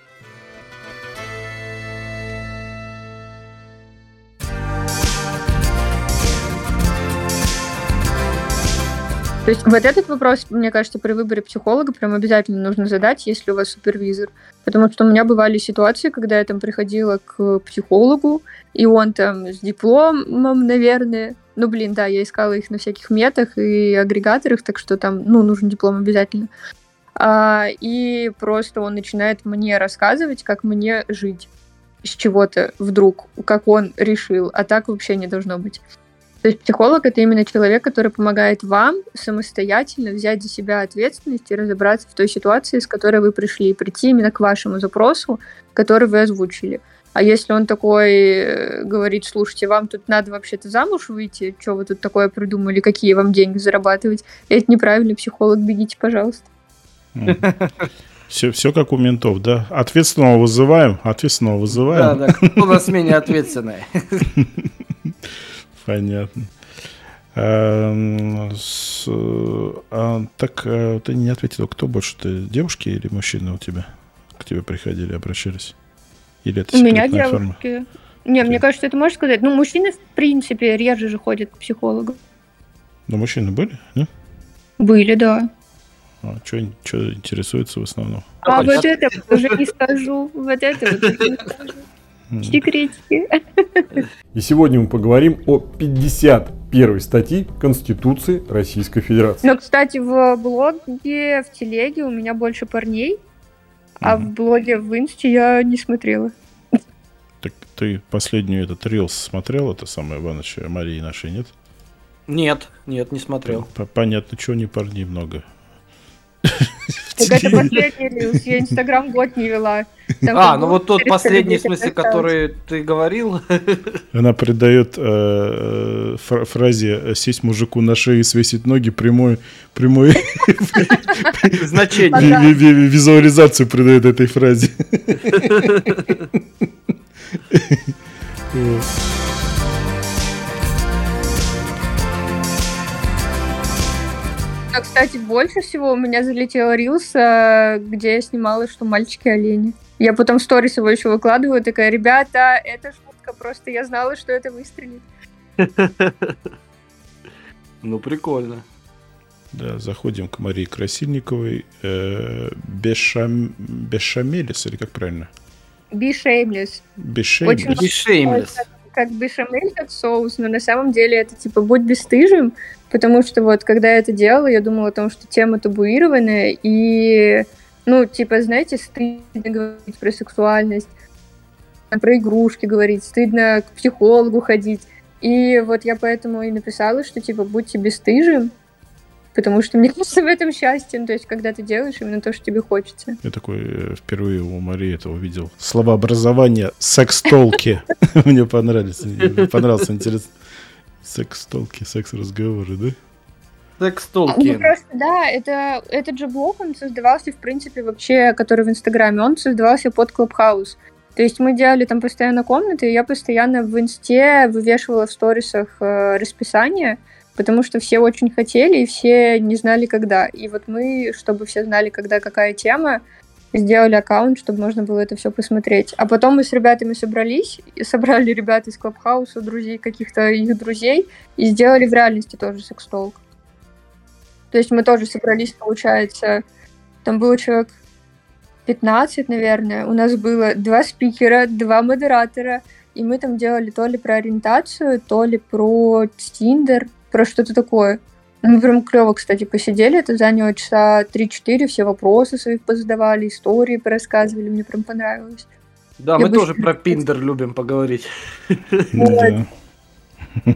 То есть вот этот вопрос, мне кажется, при выборе психолога прям обязательно нужно задать, если у вас супервизор. Потому что у меня бывали ситуации, когда я там приходила к психологу, и он там с дипломом, наверное. Ну, блин, да, я искала их на всяких метах и агрегаторах, так что там, ну, нужен диплом обязательно. А, и просто он начинает мне рассказывать, как мне жить с чего-то вдруг, как он решил, а так вообще не должно быть. То есть психолог это именно человек, который помогает вам самостоятельно взять за себя ответственность и разобраться в той ситуации, с которой вы пришли, и прийти именно к вашему запросу, который вы озвучили. А если он такой э, говорит, слушайте, вам тут надо вообще-то замуж выйти, что вы тут такое придумали, какие вам деньги зарабатывать, это неправильный психолог, бегите, пожалуйста. Все, все как у ментов, да? Ответственного вызываем, ответственного вызываем. Да, да, кто у нас менее ответственный. Понятно. А, с, а, так а, ты не ответил, кто больше, ты девушки или мужчины у тебя к тебе приходили, обращались? Или это У меня форма? девушки. Не, мне кажется, это можешь сказать. Ну, мужчины, в принципе, реже же ходят к психологу. Но мужчины были, не? Были, да. А что, интересуется в основном? А вот это уже не скажу. Вот это вот уже не скажу. Секретики. И сегодня мы поговорим о 51 статье Конституции Российской Федерации. Но, кстати, в блоге, в телеге у меня больше парней, а в блоге в инсте я не смотрела. Так ты последнюю этот рилс смотрел, это самое Ивановича Марии нашей, нет? Нет, нет, не смотрел. Понятно, чего не парней много. Так это последний рилс, я Инстаграм год не вела. Там А, ну вот тот 400 последний, в смысле, который ты говорил. Она придает э, фра- фразе э, «сесть мужику на шею и свесить ноги» прямой, прямой Значение. ви- ви- ви- визуализацию придает этой фразе. Но, кстати, больше всего у меня залетел рилс, э, где я снимала, что мальчики олени. Я потом сторис его еще выкладываю, такая, ребята, это шутка, просто я знала, что это выстрелит. Ну, прикольно. Да, заходим к Марии Красильниковой. Э, Бешам... Бешамелис, или как правильно? Бешеймлес. Очень похоже, Как, как бешамель, как соус, но на самом деле это типа будь бесстыжим, потому что вот когда я это делала, я думала о том, что тема табуированная, и, ну, типа, знаете, стыдно говорить про сексуальность, про игрушки говорить, стыдно к психологу ходить. И вот я поэтому и написала, что типа будьте бесстыжим, потому что мне кажется в этом счастье, ну, то есть когда ты делаешь именно то, что тебе хочется. Я такой э, впервые у Марии это увидел. Словообразование секс-толки. Мне понравились. Мне понравился интересно. Секс-толки, секс-разговоры, да? Ну, Секс-толки. просто, да, это, этот же блог, он создавался, в принципе, вообще, который в Инстаграме, он создавался под Клабхаус. То есть мы делали там постоянно комнаты, и я постоянно в Инсте вывешивала в сторисах э, расписание, потому что все очень хотели, и все не знали, когда. И вот мы, чтобы все знали, когда какая тема, сделали аккаунт, чтобы можно было это все посмотреть. А потом мы с ребятами собрались, и собрали ребят из Клабхауса, друзей, каких-то их друзей, и сделали в реальности тоже секстолк. То есть мы тоже собрались, получается, там было человек 15, наверное. У нас было два спикера, два модератора, и мы там делали то ли про ориентацию, то ли про Тиндер, про что-то такое. Мы прям клево, кстати, посидели, это заняло часа 3-4, все вопросы свои позадавали, истории порассказывали, мне прям понравилось. Да, Я мы бы тоже про Пиндер любим поговорить. Да.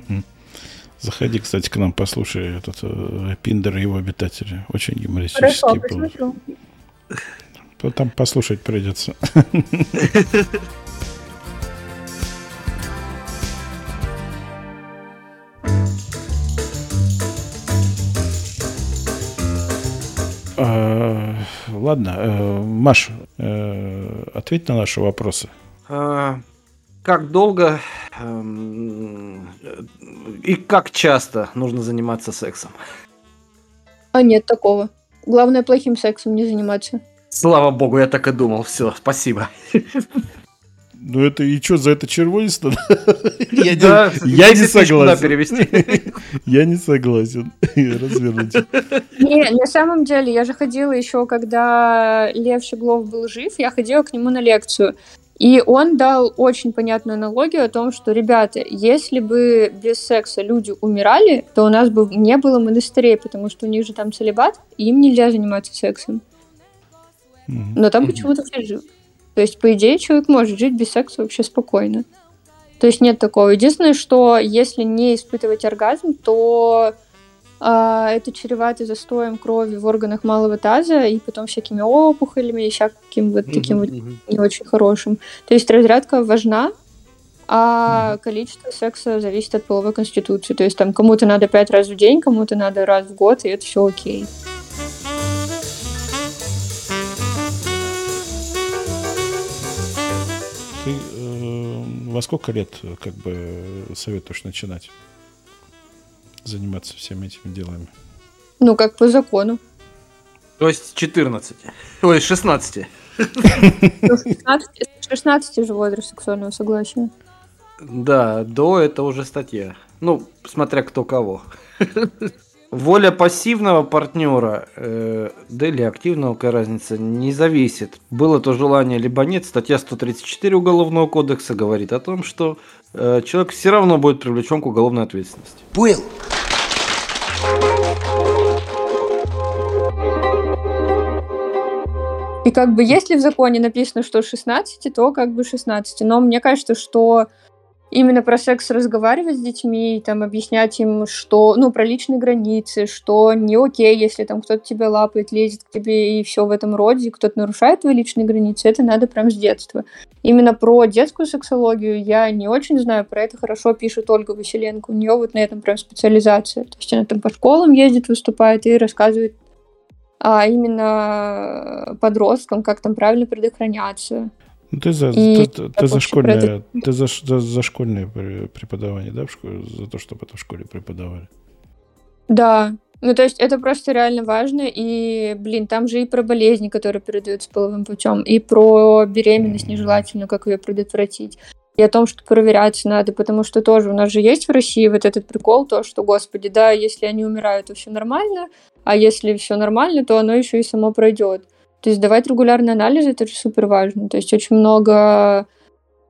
Заходи, кстати, к нам, послушай этот э, Пиндер и его обитатели. Очень юмористический Хорошо, был. Там послушать придется. Ладно, э, Маш, э, ответь на наши вопросы. А, Как долго э, и как часто нужно заниматься сексом? А нет такого. Главное, плохим сексом не заниматься. Слава богу, я так и думал. Все, спасибо. Ну это и что, за это червонец надо? Я Да, не- я не 10 тысяч куда согласен. перевести? Я не согласен. Разверните. Не, на самом деле, я же ходила еще, когда Лев Щеглов был жив, я ходила к нему на лекцию. И он дал очень понятную аналогию о том, что, ребята, если бы без секса люди умирали, то у нас бы не было монастырей, потому что у них же там целебат, и им нельзя заниматься сексом. Но там почему-то все живы. То есть, по идее, человек может жить без секса вообще спокойно. То есть нет такого. Единственное, что если не испытывать оргазм, то а, это чревато застоем крови в органах малого таза и потом всякими опухолями и всяким вот таким вот не очень хорошим. То есть разрядка важна, а количество секса зависит от половой конституции. То есть там кому-то надо пять раз в день, кому-то надо раз в год, и это все окей. Ты во сколько лет э, как бы советуешь начинать заниматься всеми этими делами? Ну, как по закону. То есть 14. Ой, 16. Ну, 16, 16 же возраст сексуального согласия. Да, до это уже статья. Ну, смотря кто кого. Воля пассивного партнера, э, да или активного, какая разница, не зависит. Было то желание, либо нет. Статья 134 Уголовного кодекса говорит о том, что э, человек все равно будет привлечен к уголовной ответственности. Был. И как бы если в законе написано, что 16, то как бы 16. Но мне кажется, что именно про секс разговаривать с детьми, там объяснять им, что, ну, про личные границы, что не окей, если там кто-то тебя лапает, лезет к тебе и все в этом роде, кто-то нарушает твои личные границы, это надо прям с детства. Именно про детскую сексологию я не очень знаю, про это хорошо пишет Ольга Василенко, у нее вот на этом прям специализация. То есть она там по школам ездит, выступает и рассказывает а именно подросткам, как там правильно предохраняться. Ну, ты за, И ты, ты- за школьное, ты за, за, за школьное пре- преподавание, да, в школе, за то, чтобы это в школе преподавали. Да, ну то есть это просто реально важно, и, блин, там же и про болезни, которые передаются половым путем, и про беременность нежелательную, как ее предотвратить, и о том, что проверяться надо, потому что тоже у нас же есть в России вот этот прикол, то, что, господи, да, если они умирают, то все нормально, а если все нормально, то оно еще и само пройдет. То есть давать регулярные анализы, это же супер важно. То есть очень много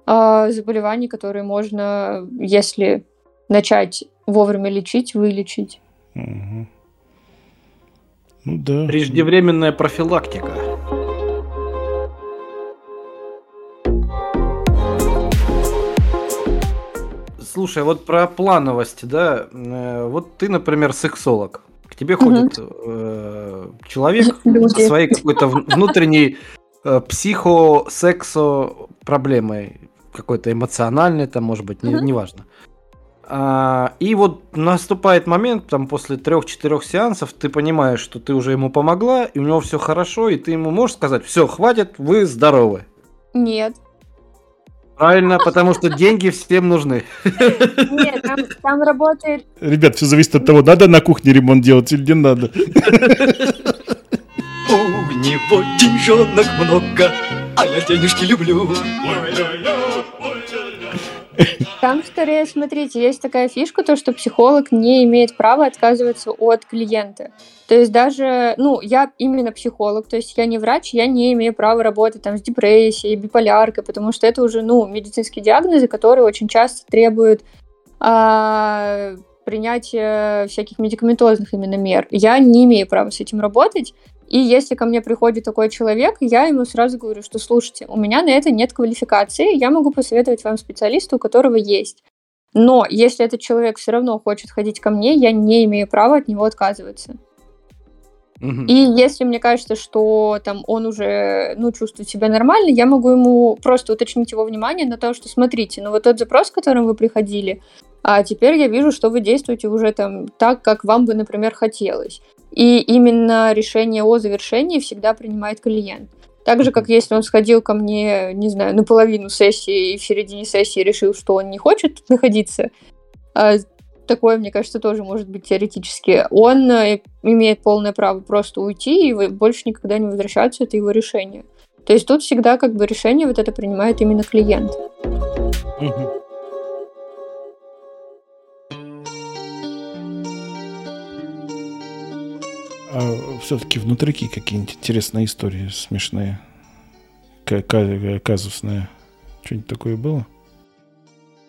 а, заболеваний, которые можно, если начать вовремя лечить, вылечить. Мгм. Ну да. Преждевременная профилактика. Слушай, вот про плановость, да, э, вот ты, например, сексолог. Тебе ходит э, человек Люди. со своей какой-то внутренней э, психо-сексо проблемой, какой-то эмоциональной, там, может быть, не- неважно. А, и вот наступает момент, там, после трех-четырех сеансов, ты понимаешь, что ты уже ему помогла, и у него все хорошо, и ты ему можешь сказать, все, хватит, вы здоровы. Нет. Правильно, потому что деньги всем нужны. Нет, там, там работает... Ребят, все зависит от того, надо на кухне ремонт делать или не надо. У него деньжонок много, а я денежки люблю. Там скорее, смотрите, есть такая фишка, то, что психолог не имеет права отказываться от клиента. То есть даже, ну, я именно психолог, то есть я не врач, я не имею права работать там с депрессией, биполяркой, потому что это уже, ну, медицинские диагнозы, которые очень часто требуют а, принятия всяких медикаментозных именно мер. Я не имею права с этим работать, и если ко мне приходит такой человек, я ему сразу говорю, что слушайте, у меня на это нет квалификации, я могу посоветовать вам специалиста, у которого есть. Но если этот человек все равно хочет ходить ко мне, я не имею права от него отказываться. И если мне кажется, что там он уже, ну, чувствует себя нормально, я могу ему просто уточнить его внимание на то, что смотрите, ну вот тот запрос, с которым вы приходили, а теперь я вижу, что вы действуете уже там так, как вам бы, например, хотелось. И именно решение о завершении всегда принимает клиент. Так же, как если он сходил ко мне, не знаю, на половину сессии и в середине сессии решил, что он не хочет находиться, а, такое, мне кажется, тоже может быть теоретически. Он э, имеет полное право просто уйти и больше никогда не возвращаться, это его решение. То есть тут всегда как бы решение вот это принимает именно клиент. А все-таки внутри какие-нибудь интересные истории смешные, казусные? Что-нибудь такое было?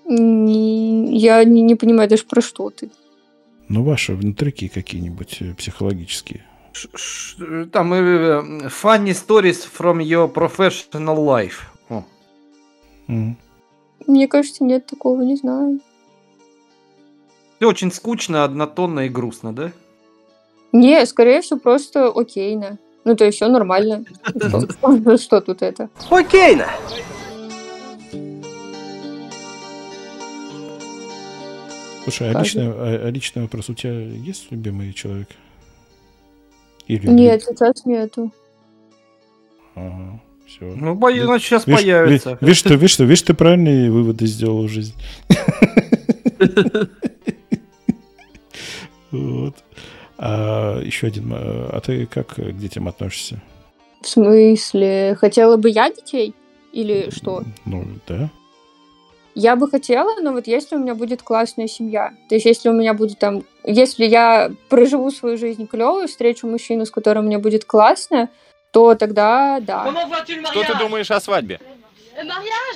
Не, я не, не понимаю даже про что ты. Ну, ваши внутрики какие-нибудь э, психологические. Ш- Там э, funny stories from your professional life. О. Мгм. Мне кажется, нет такого, не знаю. Всё очень скучно, однотонно и грустно, да? Не, скорее всего, просто окейно. Ну, то есть все нормально. Что- Что тут это? Окейно. Слушай, а личный, а- а личный вопрос, у тебя есть любимый человек? Или Нет, сейчас нету. Ага, все. Ну, боюсь, значит, сейчас появится. Видишь, что, видишь, что, видишь, ты правильные выводы сделал в жизни. Вот. А еще один. а а ты как к детям относишься? В смысле? Хотела бы я детей? Или что? Ну, да. Я бы хотела, но вот если у меня будет классная семья, то есть если у меня будет там, если я проживу свою жизнь клево, встречу мужчину, с которым мне будет классно, то тогда да. Что ты думаешь о свадьбе?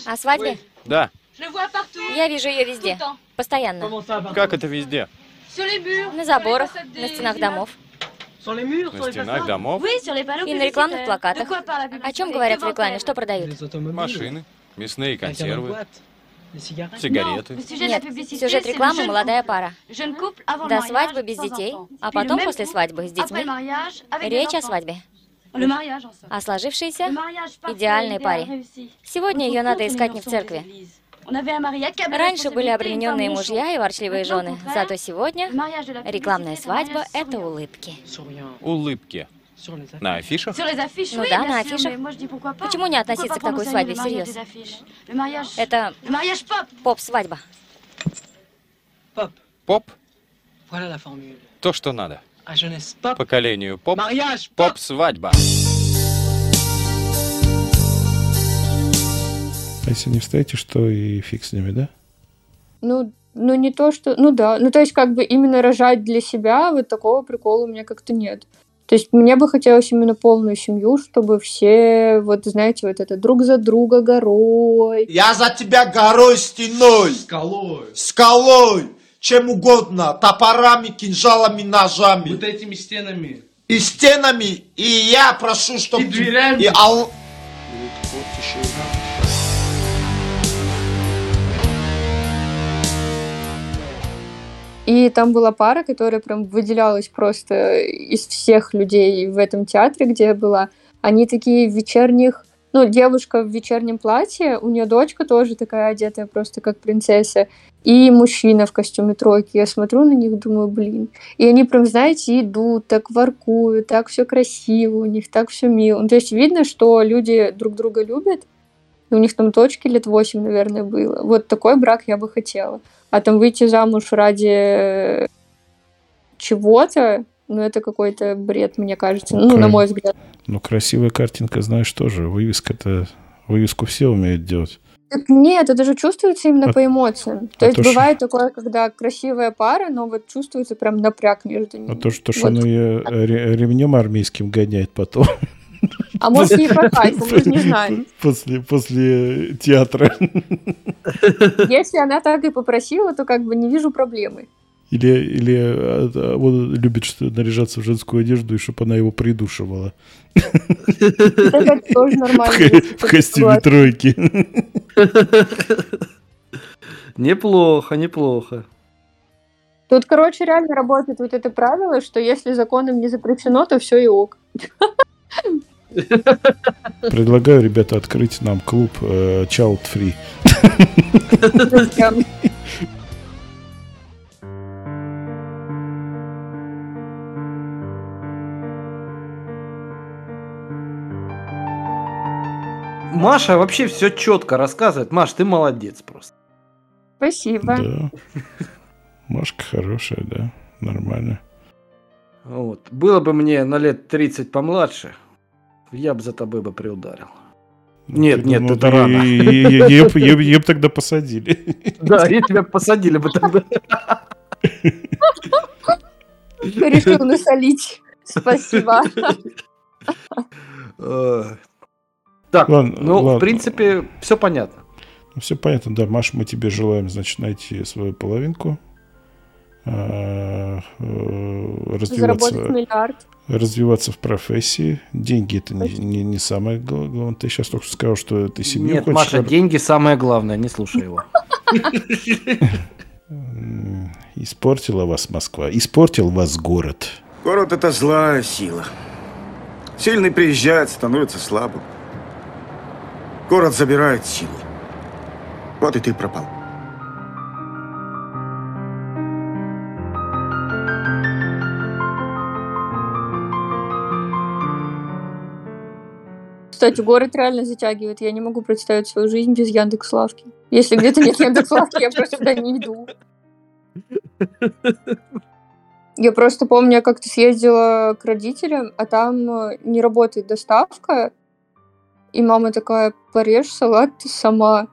О свадьбе? Да. Я вижу ее везде. Постоянно. Как это везде? На заборах, на стенах домов. На стенах домов? И на рекламных плакатах. О чем говорят в рекламе? Что продают? Машины, мясные консервы, сигареты. Нет, сюжет рекламы «Молодая пара». До свадьбы без детей, а потом после свадьбы с детьми. Речь о свадьбе. О сложившейся идеальной паре. Сегодня ее надо искать не в церкви. Раньше были обремененные мужья и ворчливые жены, зато сегодня рекламная свадьба — это улыбки. Улыбки. На афишах? Ну да, на афишах. Почему не относиться к такой свадьбе всерьез? Это поп-свадьба. Поп? То, что надо. Поколению поп. Поп-свадьба. А если не встаете, что и фиг с ними, да? Ну, ну не то, что... Ну да, ну то есть как бы именно рожать для себя, вот такого прикола у меня как-то нет. То есть мне бы хотелось именно полную семью, чтобы все, вот знаете, вот это друг за друга горой. Я за тебя горой, стеной. Скалой. Скалой. Чем угодно. Топорами, кинжалами, ножами. Вот этими стенами. И стенами. И я прошу, чтобы... И дверями. И ал... И там была пара, которая прям выделялась просто из всех людей в этом театре, где я была. Они такие в вечерних... Ну, девушка в вечернем платье, у нее дочка тоже такая одетая просто как принцесса, и мужчина в костюме тройки. Я смотрю на них, думаю, блин. И они прям, знаете, идут, так воркуют, так все красиво у них, так все мило. Ну, то есть видно, что люди друг друга любят, и у них там точки лет 8, наверное, было. Вот такой брак я бы хотела. А там выйти замуж ради чего-то, ну, это какой-то бред, мне кажется. Ну, на мой взгляд. Ну, красивая картинка, знаешь, тоже. Вывеска-то... Вывеску все умеют делать. Так нет, это же чувствуется именно А- по эмоциям. а То есть то, что- бывает такое, когда красивая пара, но вот чувствуется прям напряг между ними. А то, что, что Вот. она ее ре- ремнем армейским гоняет потом. А может, ей по кайфу, мы же не знаем. После, после театра. Если она так и попросила, то как бы не вижу проблемы. Или, или а, а, он любит наряжаться в женскую одежду, и чтобы она его придушивала. Это тоже нормально. В костюме тройки. Неплохо, неплохо. Тут, короче, реально работает вот это правило, что если законом не запрещено, то все и ок. Предлагаю, ребята, открыть нам клуб э, Child Free. Маша вообще все четко рассказывает. Маш, ты молодец просто. Спасибо. Да. Машка хорошая, да. Нормально. Вот. Было бы мне на лет 30 помладше, я бы за тобой бы приударил. Нет, нет, Ну, это рано. Ее бы тогда посадили. Да, и тебя посадили бы тогда. Решил насолить. Спасибо. Э, Так, Ладно, ну, в принципе, все понятно. Ну, все понятно, да. Маш, мы тебе желаем, значит, найти свою половинку. Э, Заработать развиваться, развиваться в профессии. Деньги это не, не, не самое гла- главное. Ты сейчас только что сказал, что ты семью Нет, хочешь. Маша, деньги самое главное, не слушай его. М, Испортила вас Москва. Испортил вас город. Город — это злая сила. Сильный приезжает, становится слабым. Город забирает силу. Вот и ты пропал. Кстати, город реально затягивает. Я не могу представить свою жизнь без Яндекс Лавки. Если где-то нет Яндекс Лавки, я просто туда не иду. Я просто помню, я как-то съездила к родителям, а там э, не работает доставка. И мама такая, порежь салат ты сама.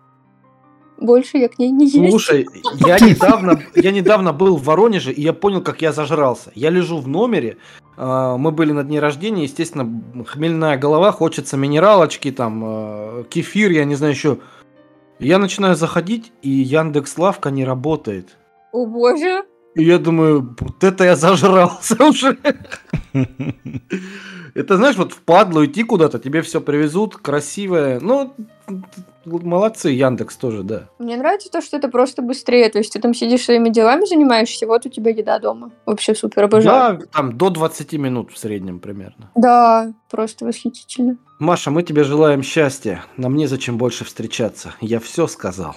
Больше я к ней не езжу. Слушай, я недавно, я недавно был в Воронеже, и я понял, как я зажрался. Я лежу в номере, мы были на дне рождения, естественно, хмельная голова, хочется минералочки, там, а, кефир, я не знаю еще. Я начинаю заходить, и Яндекс Лавка не работает. О боже. И я думаю, вот это я зажрался уже. Это, знаешь, вот впадло идти куда-то, тебе все привезут, красивое. Ну, молодцы, Яндекс тоже, да. Мне нравится то, что это просто быстрее. То есть ты там сидишь своими делами, занимаешься, вот у тебя еда дома. Вообще супер, обожаю. Да, там до 20 минут в среднем примерно. Да, просто восхитительно. Маша, мы тебе желаем счастья. Нам незачем больше встречаться. Я все сказал.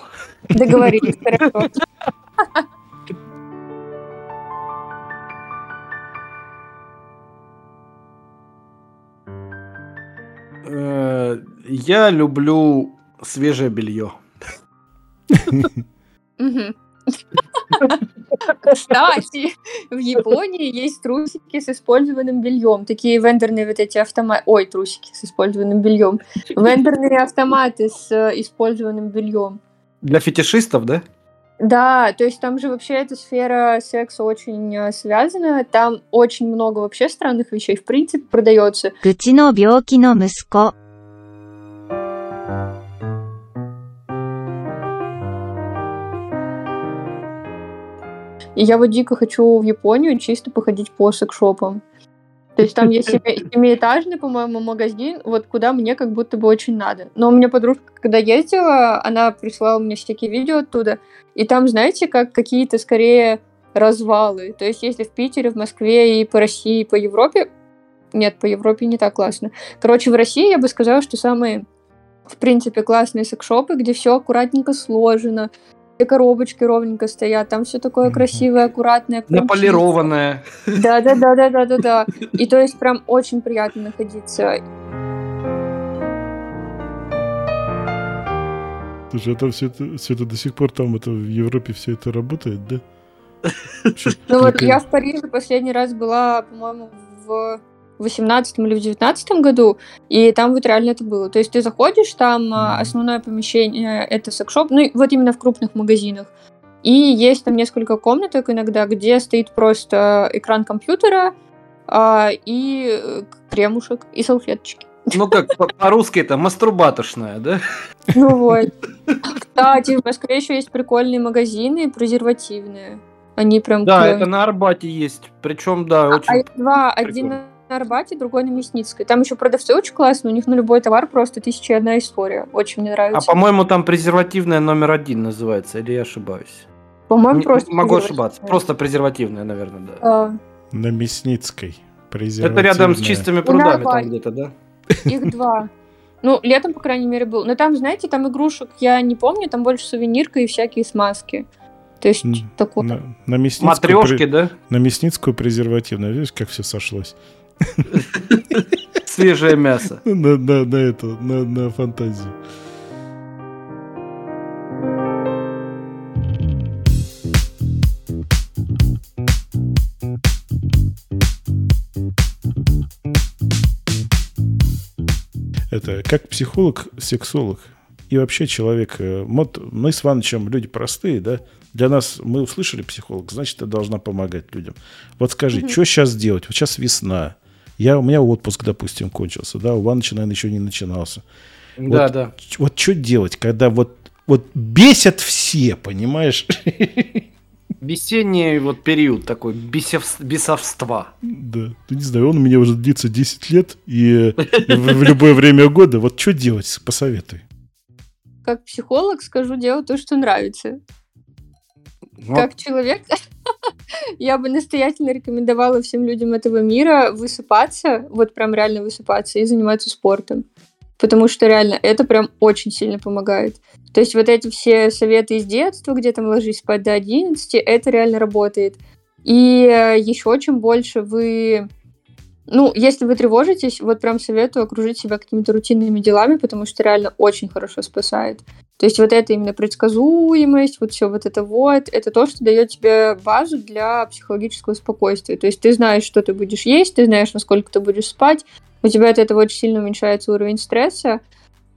Договорились, хорошо. Я люблю свежее белье. Кстати, в Японии есть трусики с использованным бельем. Такие вендорные вот эти автоматы. Ой, трусики с использованным бельем. Вендорные автоматы с э, использованным бельем. Для фетишистов, да? Да, то есть там же вообще эта сфера секса очень э, связана. Там очень много вообще странных вещей, в принципе, продается. И я вот дико хочу в Японию чисто походить по секшопам. То есть там есть семи- семиэтажный, по-моему, магазин, вот куда мне как будто бы очень надо. Но у меня подружка, когда ездила, она прислала мне всякие видео оттуда, и там, знаете, как какие-то скорее развалы. То есть если в Питере, в Москве и по России, и по Европе... Нет, по Европе не так классно. Короче, в России я бы сказала, что самые, в принципе, классные секшопы, где все аккуратненько сложено, все коробочки ровненько стоят, там все такое красивое, аккуратное. Наполированное. да, да, да, да, да, да, да. И то есть прям очень приятно находиться. Слушай, а там все это, все это до сих пор там это в Европе все это работает, да? Ну вот я в Париже последний раз была, по-моему, в 18 или в 19 году, и там вот реально это было. То есть ты заходишь, там а, основное помещение это секшоп, ну вот именно в крупных магазинах. И есть там несколько комнаток иногда, где стоит просто экран компьютера а, и э, кремушек, и салфеточки. Ну как, по- по-русски это мастурбатошная, да? Ну вот. Кстати, в Москве еще есть прикольные магазины презервативные. Они прям Да, клевые. это на Арбате есть. Причем, да, А очень... их два. Один на Арбате, другой на Мясницкой. Там еще продавцы очень классные. У них на любой товар просто тысяча и одна история. Очень мне А нравится. по-моему, там презервативная номер один называется, или я ошибаюсь? По-моему, Не- просто Могу презервативная. ошибаться. Просто презервативная, наверное, да. А, На Мясницкой. Это рядом с презервативная. чистыми прудами там где-то, да? Их два. Ну, летом, по крайней мере, был. Но там, знаете, там игрушек я не помню, там больше сувенирка и всякие смазки. То есть такое. На, на Мясницкую Матрёшки, пре- да? На Мясницкую презервативная. Видишь, как все сошлось? Свежее мясо. На, на, на это, на, на фантазию. Это как психолог, сексолог и вообще человек. э, Вот мы с Ивановичем люди простые, да? Для нас мы услышали психолог, значит, ты должна помогать людям. Вот скажи, Мгм. что сейчас делать? Вот сейчас весна. Я, у меня отпуск, допустим, кончился, да, у Ивановича, наверное, еще не начинался. Да, вот, да. Вот что делать, когда вот, вот бесят все, понимаешь? Весенний вот период такой бесев- бесовства. Да. Ну, не знаю, он у меня уже длится 10 лет, и в, в любое время года. Вот что делать, посоветуй. Как психолог скажу, делать то, что нравится. Ну, Как человек, я бы настоятельно рекомендовала всем людям этого мира высыпаться, вот прям реально высыпаться и заниматься спортом. Потому что реально это прям очень сильно помогает. То есть вот эти все советы из детства, где там ложись спать до 11, это реально работает. И еще чем больше вы... Ну, если вы тревожитесь, вот прям советую окружить себя какими-то рутинными делами, потому что реально очень хорошо спасает. То есть вот это именно предсказуемость, вот все вот это вот, это то, что дает тебе базу для психологического спокойствия. То есть ты знаешь, что ты будешь есть, ты знаешь, насколько ты будешь спать, у тебя от этого очень сильно уменьшается уровень стресса,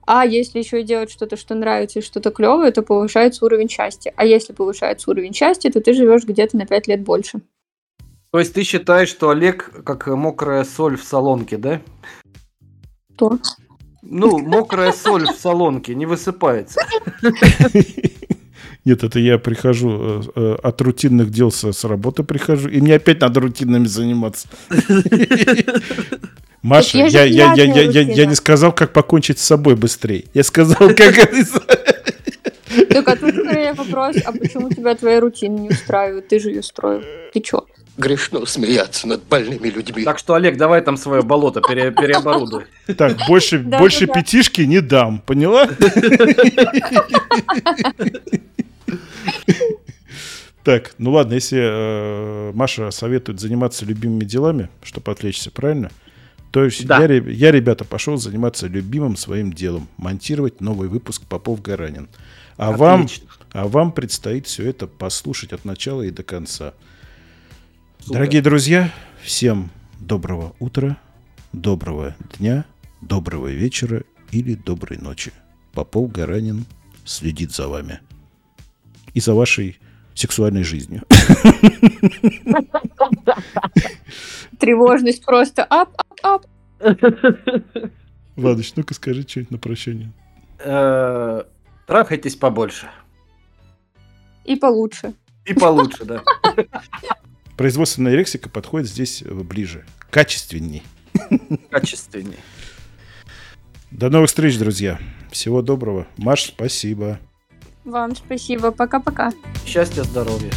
а если еще делать что-то, что нравится и что-то клевое, то повышается уровень счастья. А если повышается уровень счастья, то ты живешь где-то на 5 лет больше. То есть ты считаешь, что Олег как мокрая соль в солонке, да? То. Ну, мокрая соль в солонке не высыпается. Нет, это я прихожу э, э, от рутинных дел со- с работы прихожу, и мне опять надо рутинными заниматься. Маша, я, я, я, я, я, я не сказал, как покончить с собой быстрее. Я сказал, как это... Так, а тут скорее вопрос, а почему тебя твоя рутина не устраивает? Ты же ее строил. Ты чё? Грешно смеяться над больными людьми. Так что, Олег, давай там свое болото пере- переоборудуй. Так, больше, Да, больше да, да. пятишки не дам, поняла? Так, ну ладно, если э, Маша советует заниматься любимыми делами, чтобы отвлечься, правильно? То есть Да. я, я, ребята, пошел заниматься любимым своим делом, монтировать новый выпуск Попов-Гаранин. А вам, а вам предстоит все это послушать от начала и до конца. Супер. Дорогие друзья, всем доброго утра, доброго дня, доброго вечера или доброй ночи. Попов Гаранин следит за вами и за вашей сексуальной жизнью. Тревожность просто ап, ап, ап. Ладыч, ну-ка скажи что-нибудь на прощание. Э, Трахайтесь побольше. И получше. И получше, да. Производственная лексика подходит здесь э, ближе, качественней. Качественнее. До новых встреч, друзья. Всего доброго. Маш, спасибо. Вам спасибо. Пока-пока. Счастья, здоровья.